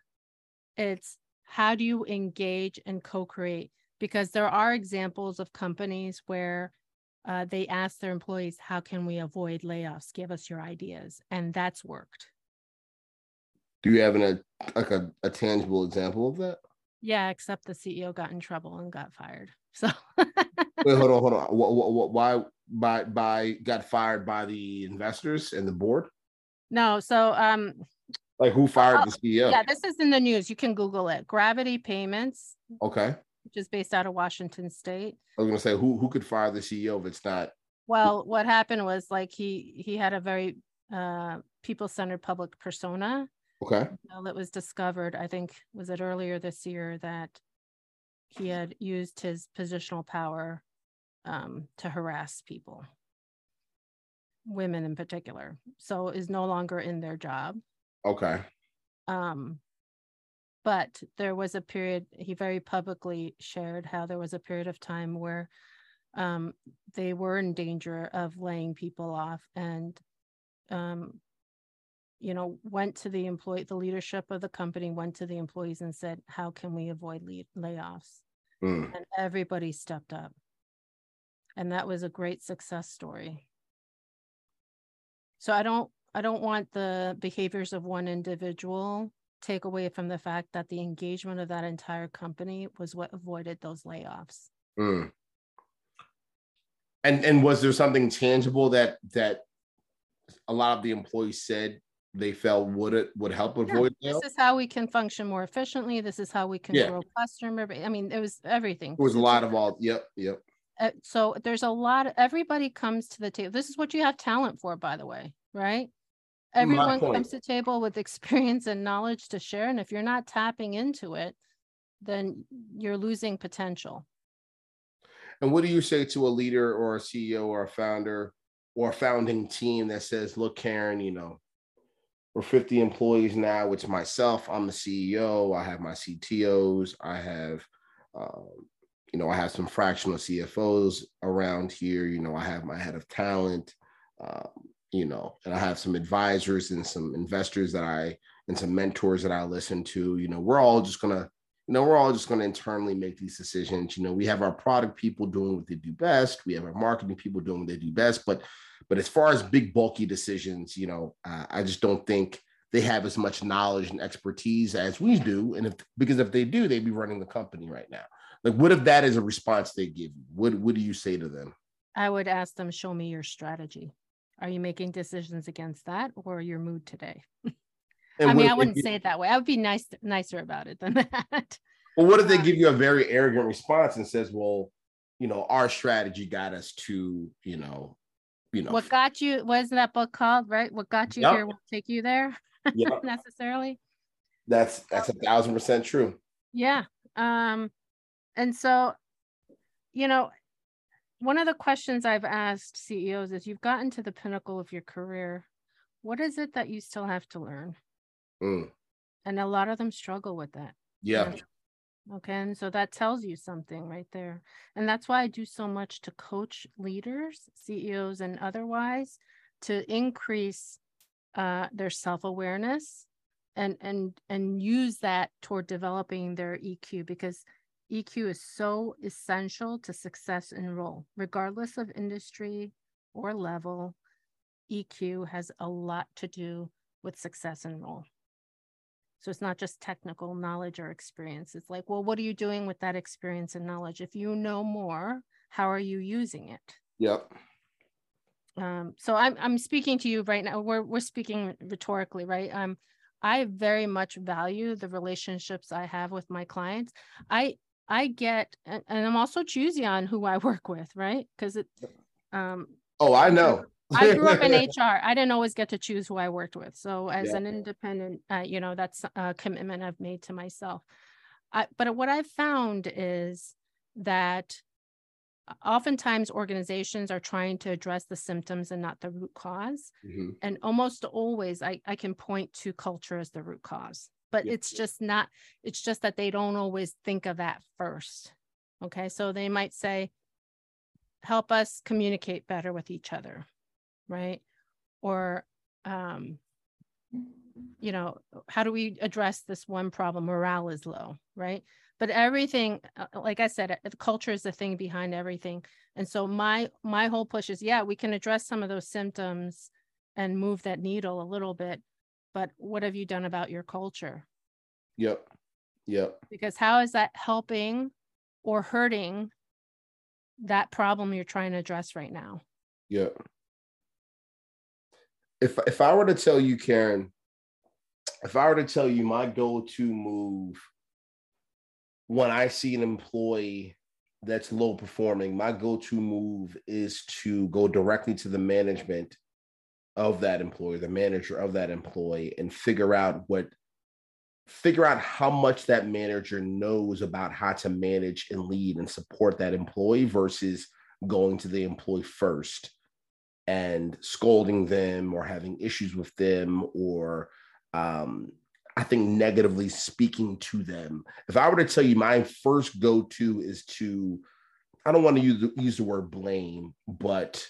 it's how do you engage and co-create? Because there are examples of companies where uh, they ask their employees how can we avoid layoffs? Give us your ideas. And that's worked. Do you have an, a like a, a tangible example of that? Yeah except the ceo got in trouble and got fired so. Wait hold on hold on. Why by by got fired by the investors and the board? No so um like who fired oh, the CEO? Yeah, this is in the news. You can Google it. Gravity Payments. Okay. Which is based out of Washington State. I was gonna say who who could fire the CEO if it's not. Well, what happened was like he he had a very uh, people centered public persona. Okay. That was discovered. I think was it earlier this year that he had used his positional power um, to harass people, women in particular. So is no longer in their job. Okay. Um, but there was a period he very publicly shared how there was a period of time where um, they were in danger of laying people off and um, you know went to the employee the leadership of the company went to the employees and said how can we avoid lay- layoffs mm. and everybody stepped up and that was a great success story so i don't I don't want the behaviors of one individual take away from the fact that the engagement of that entire company was what avoided those layoffs. Mm. And and was there something tangible that that a lot of the employees said they felt would it would help avoid yeah, this is how we can function more efficiently this is how we can yeah. grow customer i mean it was everything it was a lot of all yep yep uh, so there's a lot of, everybody comes to the table this is what you have talent for by the way right everyone comes to table with experience and knowledge to share and if you're not tapping into it then you're losing potential. And what do you say to a leader or a ceo or a founder or a founding team that says look karen you know we're 50 employees now. It's myself. I'm the ceo i have my ctos i have um, you know i have some fractional cfos around here. You know i have my head of talent. Um, you know, and I have some advisors and some investors that I and some mentors that I listen to. You know, we're all just gonna, you know, we're all just gonna internally make these decisions. You know, we have our product people doing what they do best. We have our marketing people doing what they do best. But, but as far as big bulky decisions, you know, uh, I just don't think they have as much knowledge and expertise as we do. And if because if they do, they'd be running the company right now. Like, what if that is a response they give you? What What do you say to them? I would ask them, show me your strategy. Are you making decisions against that or your mood today? I mean, I wouldn't you, say it that way. I would be nice, nicer about it than that. Well, what if they uh, give you a very arrogant response and says, "Well, you know, our strategy got us to, you know, you know, what got you? What is that book called? Right? What got you yep. here will take you there. Yep. necessarily. That's that's a thousand percent true. Yeah. Um, and so, you know, one of the questions I've asked CEOs is you've gotten to the pinnacle of your career. What is it that you still have to learn? Mm. And a lot of them struggle with that. Yeah. Okay. And so that tells you something right there. And that's why I do so much to coach leaders, CEOs, and otherwise to increase uh, their self awareness and and and use that toward developing their EQ because EQ is so essential to success in role, regardless of industry or level. EQ has a lot to do with success in role. So it's not just technical knowledge or experience. It's like, well, what are you doing with that experience and knowledge? If you know more, how are you using it? Yep. Um, so I'm I'm speaking to you right now. We're we're speaking rhetorically, right? Um, I very much value the relationships I have with my clients. I I get and, and I'm also choosy on who I work with, right? Because it um Oh, I know. I grew up in HR. I didn't always get to choose who I worked with. So as yeah. an independent, uh, you know, that's a commitment I've made to myself. I, but what I've found is that oftentimes organizations are trying to address the symptoms and not the root because mm-hmm. And almost always I, I can point to culture as the root cause, but it's just not, it's just that they don't always think of that first. Okay. So they might say, help us communicate better with each other right or um you know how do we address this one problem morale is low right but everything uh, like i said the culture is the thing behind everything and so my my whole push is yeah we can address some of those symptoms and move that needle a little bit but what have you done about your culture? Yep. Yep. Because how is that helping or hurting that problem you're trying to address right now? Yep. If if I were to tell you, Karen, if I were to tell you my go-to move when I see an employee that's low performing, my go-to move is to go directly to the management of that employee, the manager of that employee, and figure out what figure out how much that manager knows about how to manage and lead and support that employee versus going to the employee first and scolding them or having issues with them or um, I think negatively speaking to them. If I were to tell you my first go to is to, I don't want to use, use the word blame, but,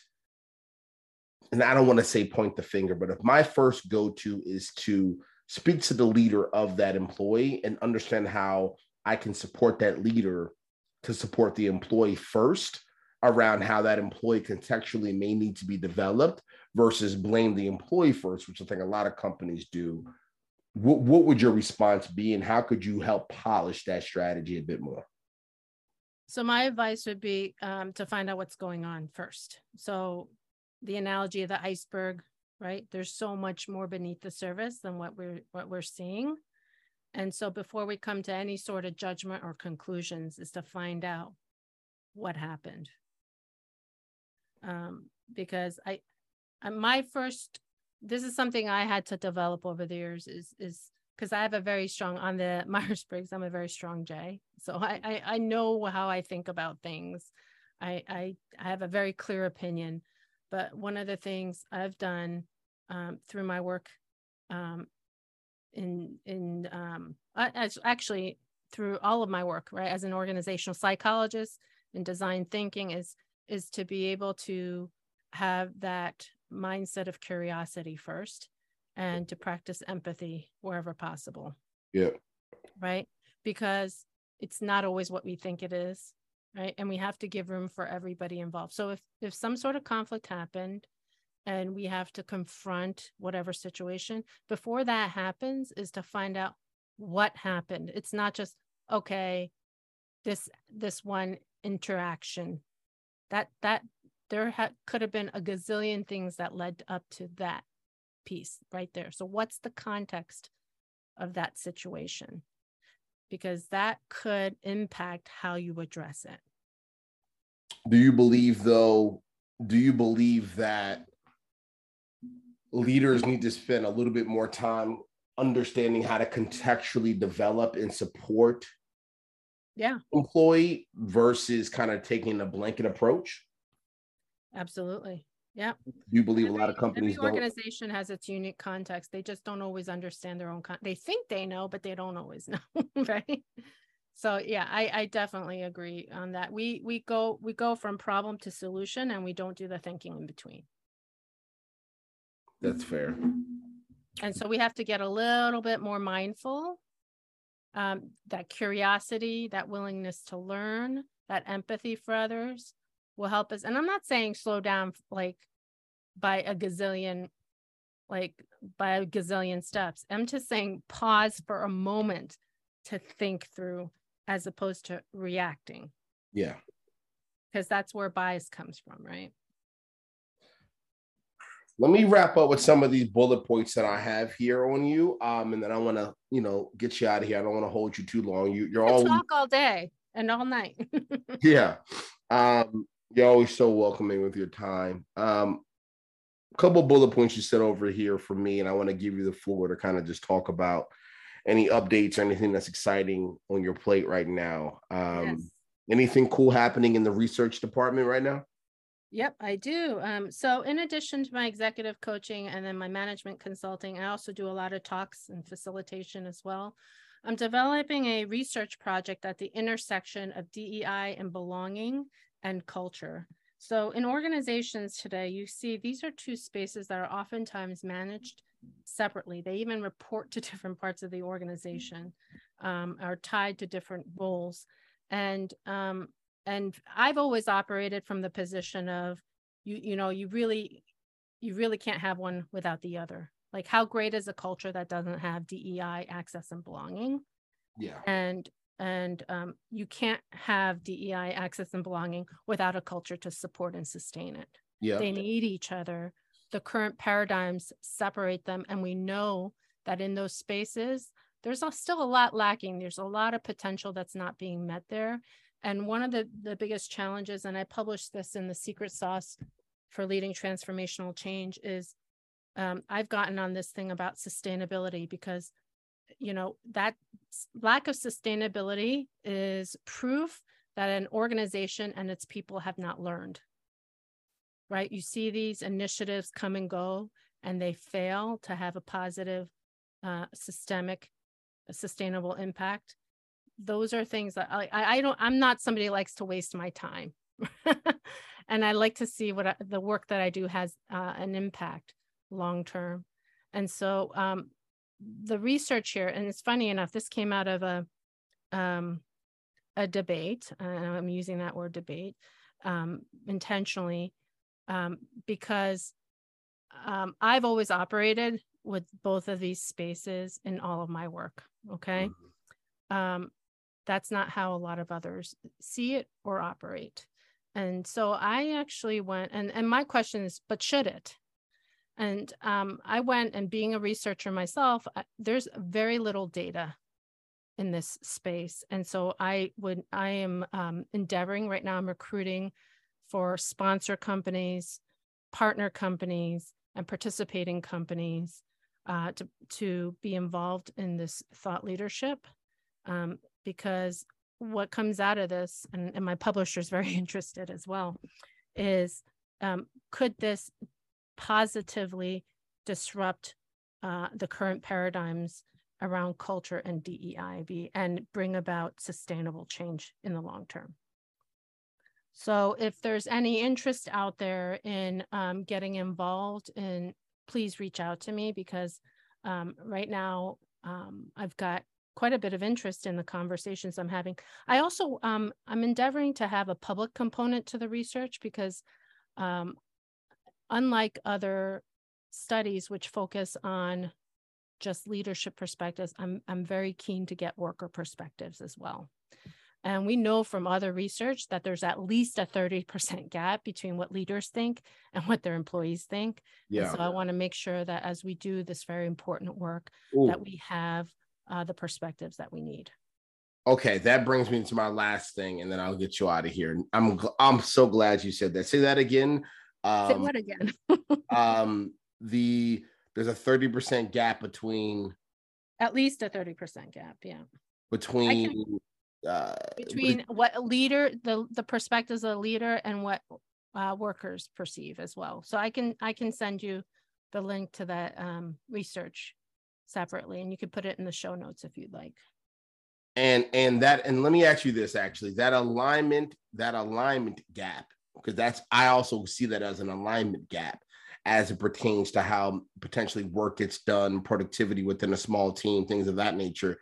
and I don't want to say point the finger, but if my first go to is to speak to the leader of that employee and understand how I can support that leader to support the employee first around how that employee contextually may need to be developed versus blame the employee first, which I think a lot of companies do. What, what would your response be, and how could you help polish that strategy a bit more? So, my advice would be um, to find out what's going on first. So, the analogy of the iceberg, right? There's so much more beneath the surface than what we're what we're seeing. And so before we come to any sort of judgment or conclusions is to find out what happened um, because I, my first, this is something I had to develop over the years is is because I have a very strong on the Myers Briggs. I'm a very strong J, so I, I I know how I think about things. I I I have a very clear opinion, but one of the things I've done um, through my work um, in in um, as actually through all of my work right as an organizational psychologist in design thinking is is to be able to have that mindset of curiosity first and to practice empathy wherever possible. Yeah. Right? Because it's not always what we think it is, right? And we have to give room for everybody involved. So if if some sort of conflict happened and we have to confront whatever situation, before that happens is to find out what happened. It's not just okay, this this one interaction that that there ha- could have been a gazillion things that led up to that piece right there so what's the context of that situation because that could impact how you address it. Do you believe though do you believe that leaders need to spend a little bit more time understanding how to contextually develop and support yeah. employee versus kind of taking a blanket approach? Absolutely yeah you believe every, a lot of companies every organization has its unique context. They just don't always understand their own con- they think they know but they don't always know right? So yeah I, I definitely agree on that. We we go we go from problem to solution and we don't do the thinking in between. That's fair. And so we have to get a little bit more mindful um, that curiosity, that willingness to learn, that empathy for others will help us. And I'm not saying slow down like by a gazillion, like by a gazillion steps. I'm just saying pause for a moment to think through as opposed to reacting. Yeah. Because that's where bias comes from, right? Let me wrap up with some of these bullet points that I have here on you. Um, and then I want to, you know, get you out of here. I don't want to hold you too long. You, you're all talk all day and all night. yeah. Um, you're always so welcoming with your time. Um, a couple bullet points you said over here for me, and I want to give you the floor to kind of just talk about any updates or anything that's exciting on your plate right now. Um, yes. Anything cool happening in the research department right now? Yep, I do. Um, so, in addition to my executive coaching and then my management consulting, I also do a lot of talks and facilitation as well. I'm developing a research project at the intersection of DEI and belonging and culture. So, in organizations today, you see these are two spaces that are oftentimes managed separately. They even report to different parts of the organization, um, are tied to different roles. And um, and I've always operated from the position of you you know you really you really can't have one without the other. Like how great is a culture that doesn't have DEI access and belonging? Yeah. And and um, you can't have DEI access and belonging without a culture to support and sustain it. Yeah. They need each other the current paradigms separate them. And we know that in those spaces, there's still a lot lacking. There's a lot of potential that's not being met there. And one of the, the biggest challenges, and I published this in the secret sauce for leading transformational change, is um, I've gotten on this thing about sustainability because, you know, that lack of sustainability is proof that an organization and its people have not learned right? You see these initiatives come and go, and they fail to have a positive, uh, systemic, sustainable impact. Those are things that I, I don't, I'm not somebody likes to waste my time. and I like to see what I, the work that I do has uh, an impact long term. And so um, the research here, and it's funny enough, this came out of a um, a debate. and I'm using that word debate um, intentionally um, because um, I've always operated with both of these spaces in all of my work. Okay. Mm-hmm. Um, that's not how a lot of others see it or operate. And so I actually went, and, and my question is, but should it? And um, I went and being a researcher myself, I, there's very little data in this space. And so I would, I am um, endeavoring right now, I'm recruiting for sponsor companies, partner companies, and participating companies uh, to, to be involved in this thought leadership. Um, because what comes out of this, and, and my publisher is very interested as well, is um, could this positively disrupt uh, the current paradigms around culture and DEIB and bring about sustainable change in the long term? So if there's any interest out there in um, getting involved, and please reach out to me because um, right now um, I've got quite a bit of interest in the conversations I'm having. I also um, I'm endeavoring to have a public component to the research because um, unlike other studies which focus on just leadership perspectives, I'm I'm very keen to get worker perspectives as well. And we know from other research that there's at least a 30% gap between what leaders think and what their employees think. Yeah. And so I want to make sure that as we do this very important work, Ooh. that we have uh, the perspectives that we need. Okay, that brings me to my last thing, and then I'll get you out of here. I'm I'm so glad you said that. Say that again. Um, Say what again? um, the there's a 30% gap between at least a 30% gap, yeah. Between uh, between what leader the the perspectives of a leader and what uh, workers perceive as well so i can i can send you the link to that um, research separately and you can put it in the show notes if you'd like and and that and let me ask you this actually that alignment that alignment gap because that's i also see that as an alignment gap as it pertains to how potentially work gets done productivity within a small team things of that nature.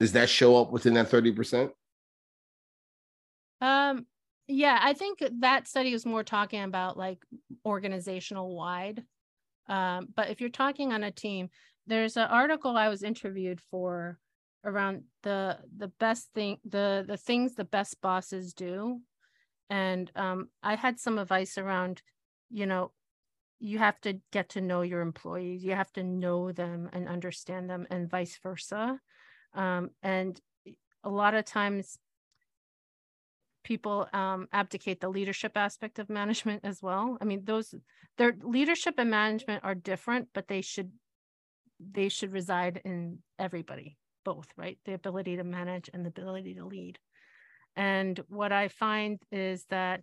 Does that show up within that 30% um, yeah, I think that study was more talking about like organizational wide. Um, but if you're talking on a team, there's an article I was interviewed for around the the best thing the the things the best bosses do and um, i had some advice around you know you have to get to know your employees you have to know them and understand them and vice versa um, and a lot of times people um, abdicate the leadership aspect of management as well i mean those their leadership and management are different but they should they should reside in everybody both, right? The ability to manage and the ability to lead. And what I find is that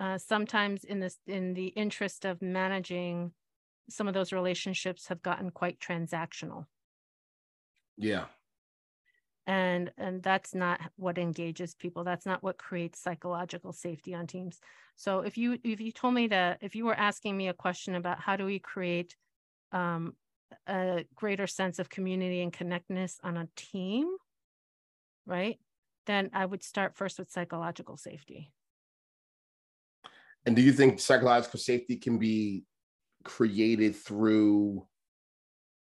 uh, sometimes in this in the interest of managing, some of those relationships have gotten quite transactional. Yeah. And and that's not what engages people. That's not what creates psychological safety on teams. So if you if you told me that if you were asking me a question about how do we create um, a greater sense of community and connectedness on a team, right? Then I would start first with psychological safety. And do you think psychological safety can be created through,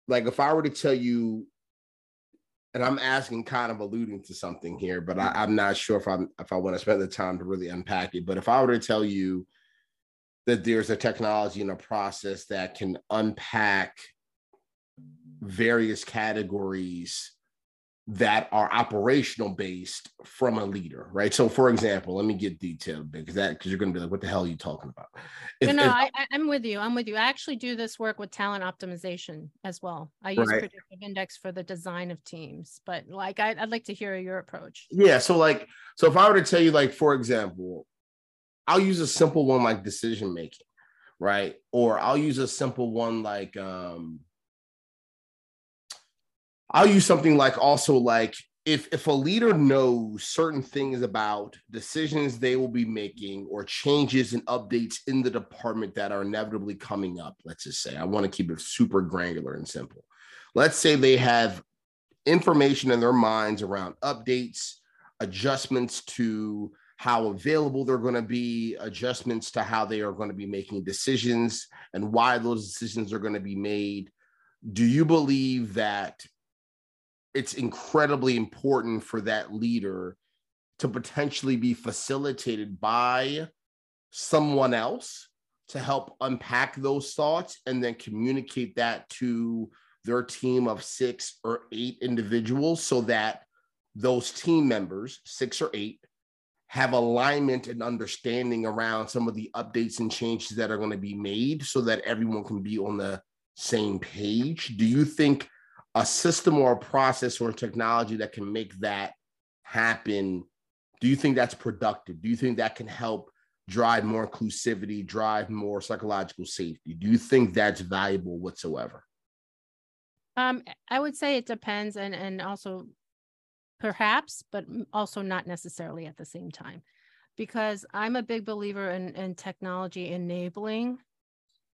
like, if I were to tell you, and I'm asking, kind of alluding to something here, but I, am not sure if I'm if I want to spend the time to really unpack it. But if I were to tell you that there's a technology and a process that can unpack various categories that are operational based from a leader, right? So, for example, let me get detailed because that because you're going to be like, "What the hell are you talking about?" If, no, no, if, I, am with you. I'm with you. I actually do this work with talent optimization as well. I use right. predictive index for the design of teams, but like, I, I'd like to hear your approach. Yeah. So, like, so if I were to tell you, like, for example, I'll use a simple one like decision making, right? Or I'll use a simple one like um I'll use something like also like if if a leader knows certain things about decisions they will be making or changes and updates in the department that are inevitably coming up, let's just say I want to keep it super granular and simple. Let's say they have information in their minds around updates, adjustments to how available they're going to be, adjustments to how they are going to be making decisions and why those decisions are going to be made. Do you believe that it's incredibly important for that leader to potentially be facilitated by someone else to help unpack those thoughts and then communicate that to their team of six or eight individuals so that those team members, six or eight, have alignment and understanding around some of the updates and changes that are going to be made so that everyone can be on the same page. Do you think a system or a process or a technology that can make that happen do you think that's productive? Do you think that can help drive more inclusivity drive more psychological safety? Do you think that's valuable whatsoever? Um i would say it depends and and also perhaps but also not necessarily at the same time. Because i'm a big believer in, in technology enabling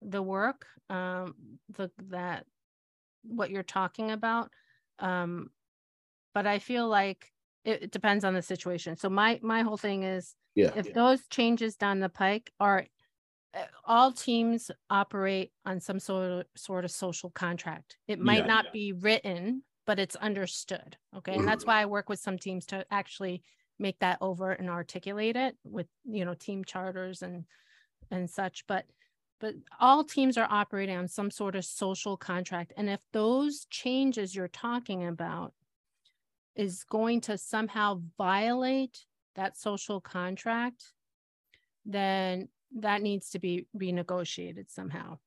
the work um the that what you're talking about um but i feel like it, it, depends on the situation. So my my whole thing is yeah. if those changes down the pike are eh, all teams operate on some sort of sort of social contract. It might yeah, not yeah. be written but it's understood okay? And that's mm-hmm. why i work with some teams to actually make that overt and articulate it with you know team charters and and such but but all teams are operating on some sort of social contract. And if those changes you're talking about is going to somehow violate that social contract, then that needs to be renegotiated somehow,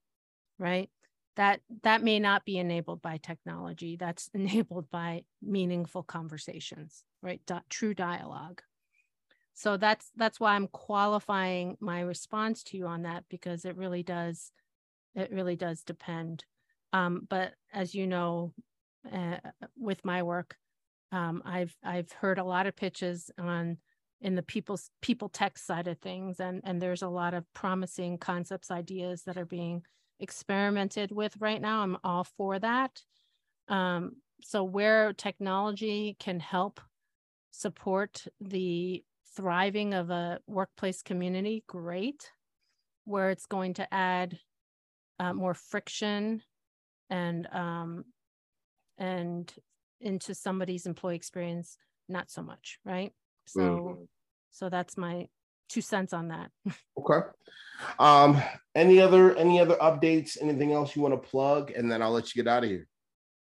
right? That that may not be enabled by technology. That's enabled by meaningful conversations, right? Di- true dialogue so that's that's why i'm qualifying my response to you on that because it really does it really does depend. Um, but as you know uh, with my work um, i've i've heard a lot of pitches on in the people's people tech side of things and and there's a lot of promising concepts ideas that are being experimented with right now. I'm all for that. Um, so where technology can help support the thriving of a workplace community, great. Where it's going to add uh, more friction and um, and into somebody's employee experience not so much right so mm-hmm. so that's my two cents on that okay um any other any other updates anything else you want to plug and then i'll let you get out of here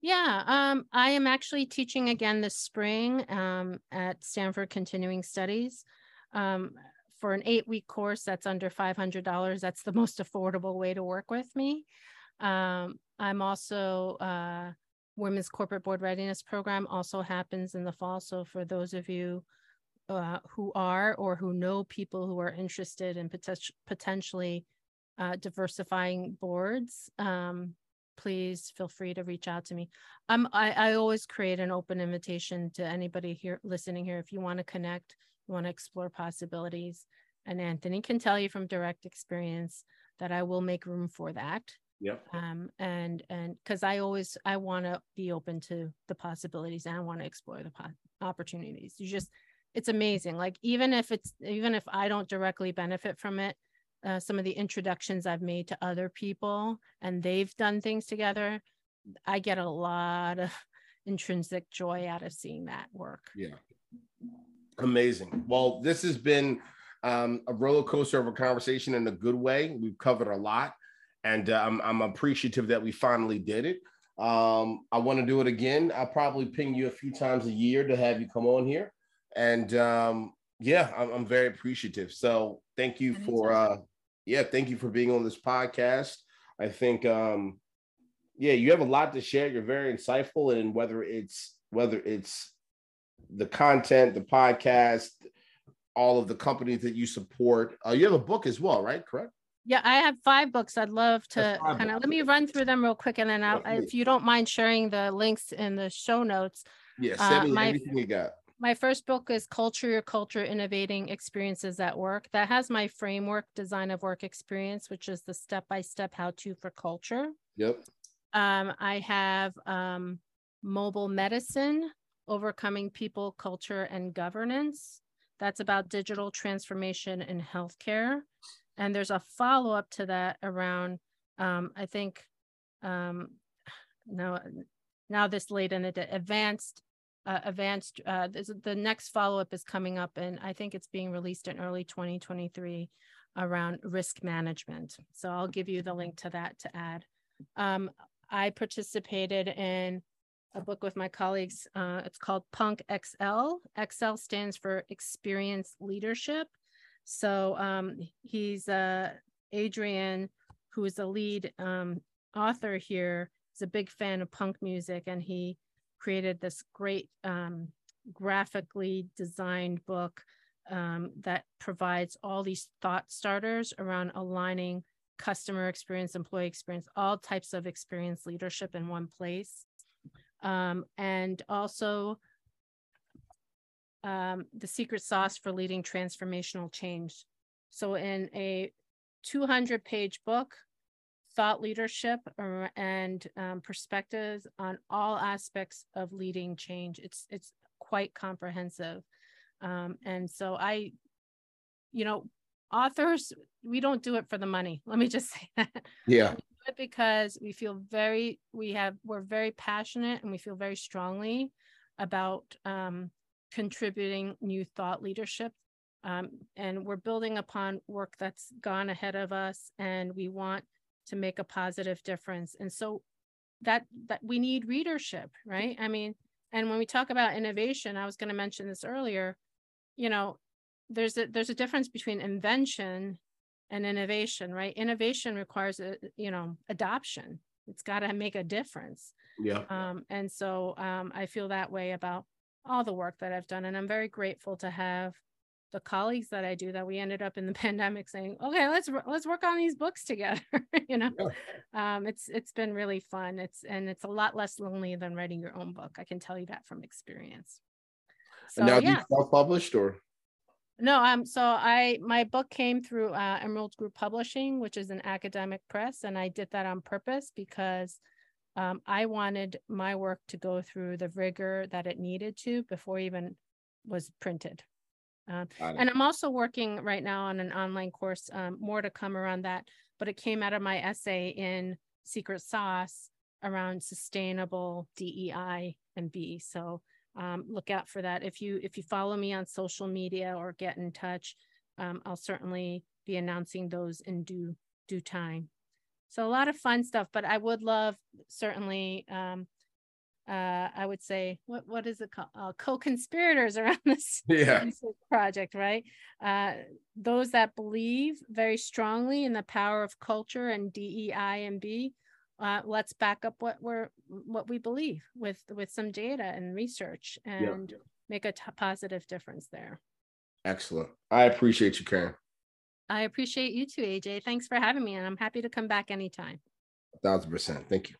yeah um i am actually teaching again this spring um at stanford continuing studies. Um for an eight week course that's under $500 that's the most affordable way to work with me. Um, i'm also uh, women's corporate board readiness program also happens in the fall. So for those of you uh, who are or who know people who are interested in pot- potentially uh, diversifying boards, um, please feel free to reach out to me. Um, I, I always create an open invitation to anybody here listening here. If you want to connect, you want to explore possibilities, and Anthony can tell you from direct experience that I will make room for that. Yep. Um, and and because I always I want to be open to the possibilities and I want to explore the po- opportunities. You just it's amazing. Like even if it's even if I don't directly benefit from it, uh, some of the introductions I've made to other people and they've done things together, I get a lot of intrinsic joy out of seeing that work. Yeah. Amazing. Well, this has been um, a roller coaster of a conversation in a good way. We've covered a lot and uh, I'm, I'm appreciative that we finally did it. Um, I want to do it again. I'll probably ping you a few times a year to have you come on here. And um, yeah, I'm, I'm very appreciative. So thank you for, uh, yeah, thank you for being on this podcast. I think, um, yeah, you have a lot to share. You're very insightful, and whether it's whether it's the content, the podcast, all of the companies that you support. Uh, you have a book as well, right? Correct. Yeah, I have five books. I'd love to kind of let me run through them real quick, and then I'll, if you don't mind sharing the links in the show notes. Yeah, uh, send me my, everything you got. My first book is Culture Your Culture Innovating Experiences at Work. That has my framework, Design of Work Experience, which is the step by step how to for culture. Yep. Um, I have um, Mobile Medicine, Overcoming People, Culture, and Governance. That's about digital transformation in healthcare and there's a follow up to that around um, i think um, now now this late in the day advanced uh, advanced uh, this, the next follow up is coming up and i think it's being released in early 2023 around risk management. So i'll give you the link to that to add. Um, i participated in a book with my colleagues uh, it's called punk xl xl stands for experience leadership. So um, he's uh, Adrian, who is the lead um, author here, is a big fan of punk music, and he created this great um, graphically designed book um, that provides all these thought starters around aligning customer experience, employee experience, all types of experience leadership in one place. Um, and also um, the secret sauce for leading transformational change. So, in a 200 page book, thought leadership and um, perspectives on all aspects of leading change. It's it's quite comprehensive, um, and so I, you know, authors we don't do it for the money. Let me just say that. Yeah. because we feel very we have we're very passionate and we feel very strongly about um, contributing new thought leadership. Um, and we're building upon work that's gone ahead of us, and we want to make a positive difference. And so that that we need readership, right? I mean, and when we talk about innovation, I was going to mention this earlier. You know, there's a there's a difference between invention and innovation, right? Innovation requires a you know adoption. It's got to make a difference. Yeah. Um, and so um, I feel that way about all the work that I've done. And I'm very grateful to have the colleagues that I do that we ended up in the pandemic saying, okay, let's let's work on these books together. you know, yeah. um, it's it's been really fun. It's and it's a lot less lonely than writing your own book. I can tell you that from experience. So, and now yeah. you self-published or? No, um, so I my book came through uh, Emerald Group Publishing, which is an academic press, and I did that on purpose because um, I wanted my work to go through the rigor that it needed to before even was printed. Um, and I'm also working right now on an online course, um, more to come around that. but it came out of my essay in Secret Sauce around sustainable DEI and B. So um, look out for that. If you if you follow me on social media or get in touch, um, I'll certainly be announcing those in due due time. So a lot of fun stuff, but I would love certainly um, uh, I would say what what is it called? Uh, co-conspirators around this yeah. project, right? Uh, those that believe very strongly in the power of culture and DEI and B. Uh, let's back up what we're what we believe with with some data and research and yeah. make a t- positive difference there. Excellent. I appreciate you, Karen. I appreciate you too, AJ. Thanks for having me, and I'm happy to come back anytime. A thousand percent. Thank you.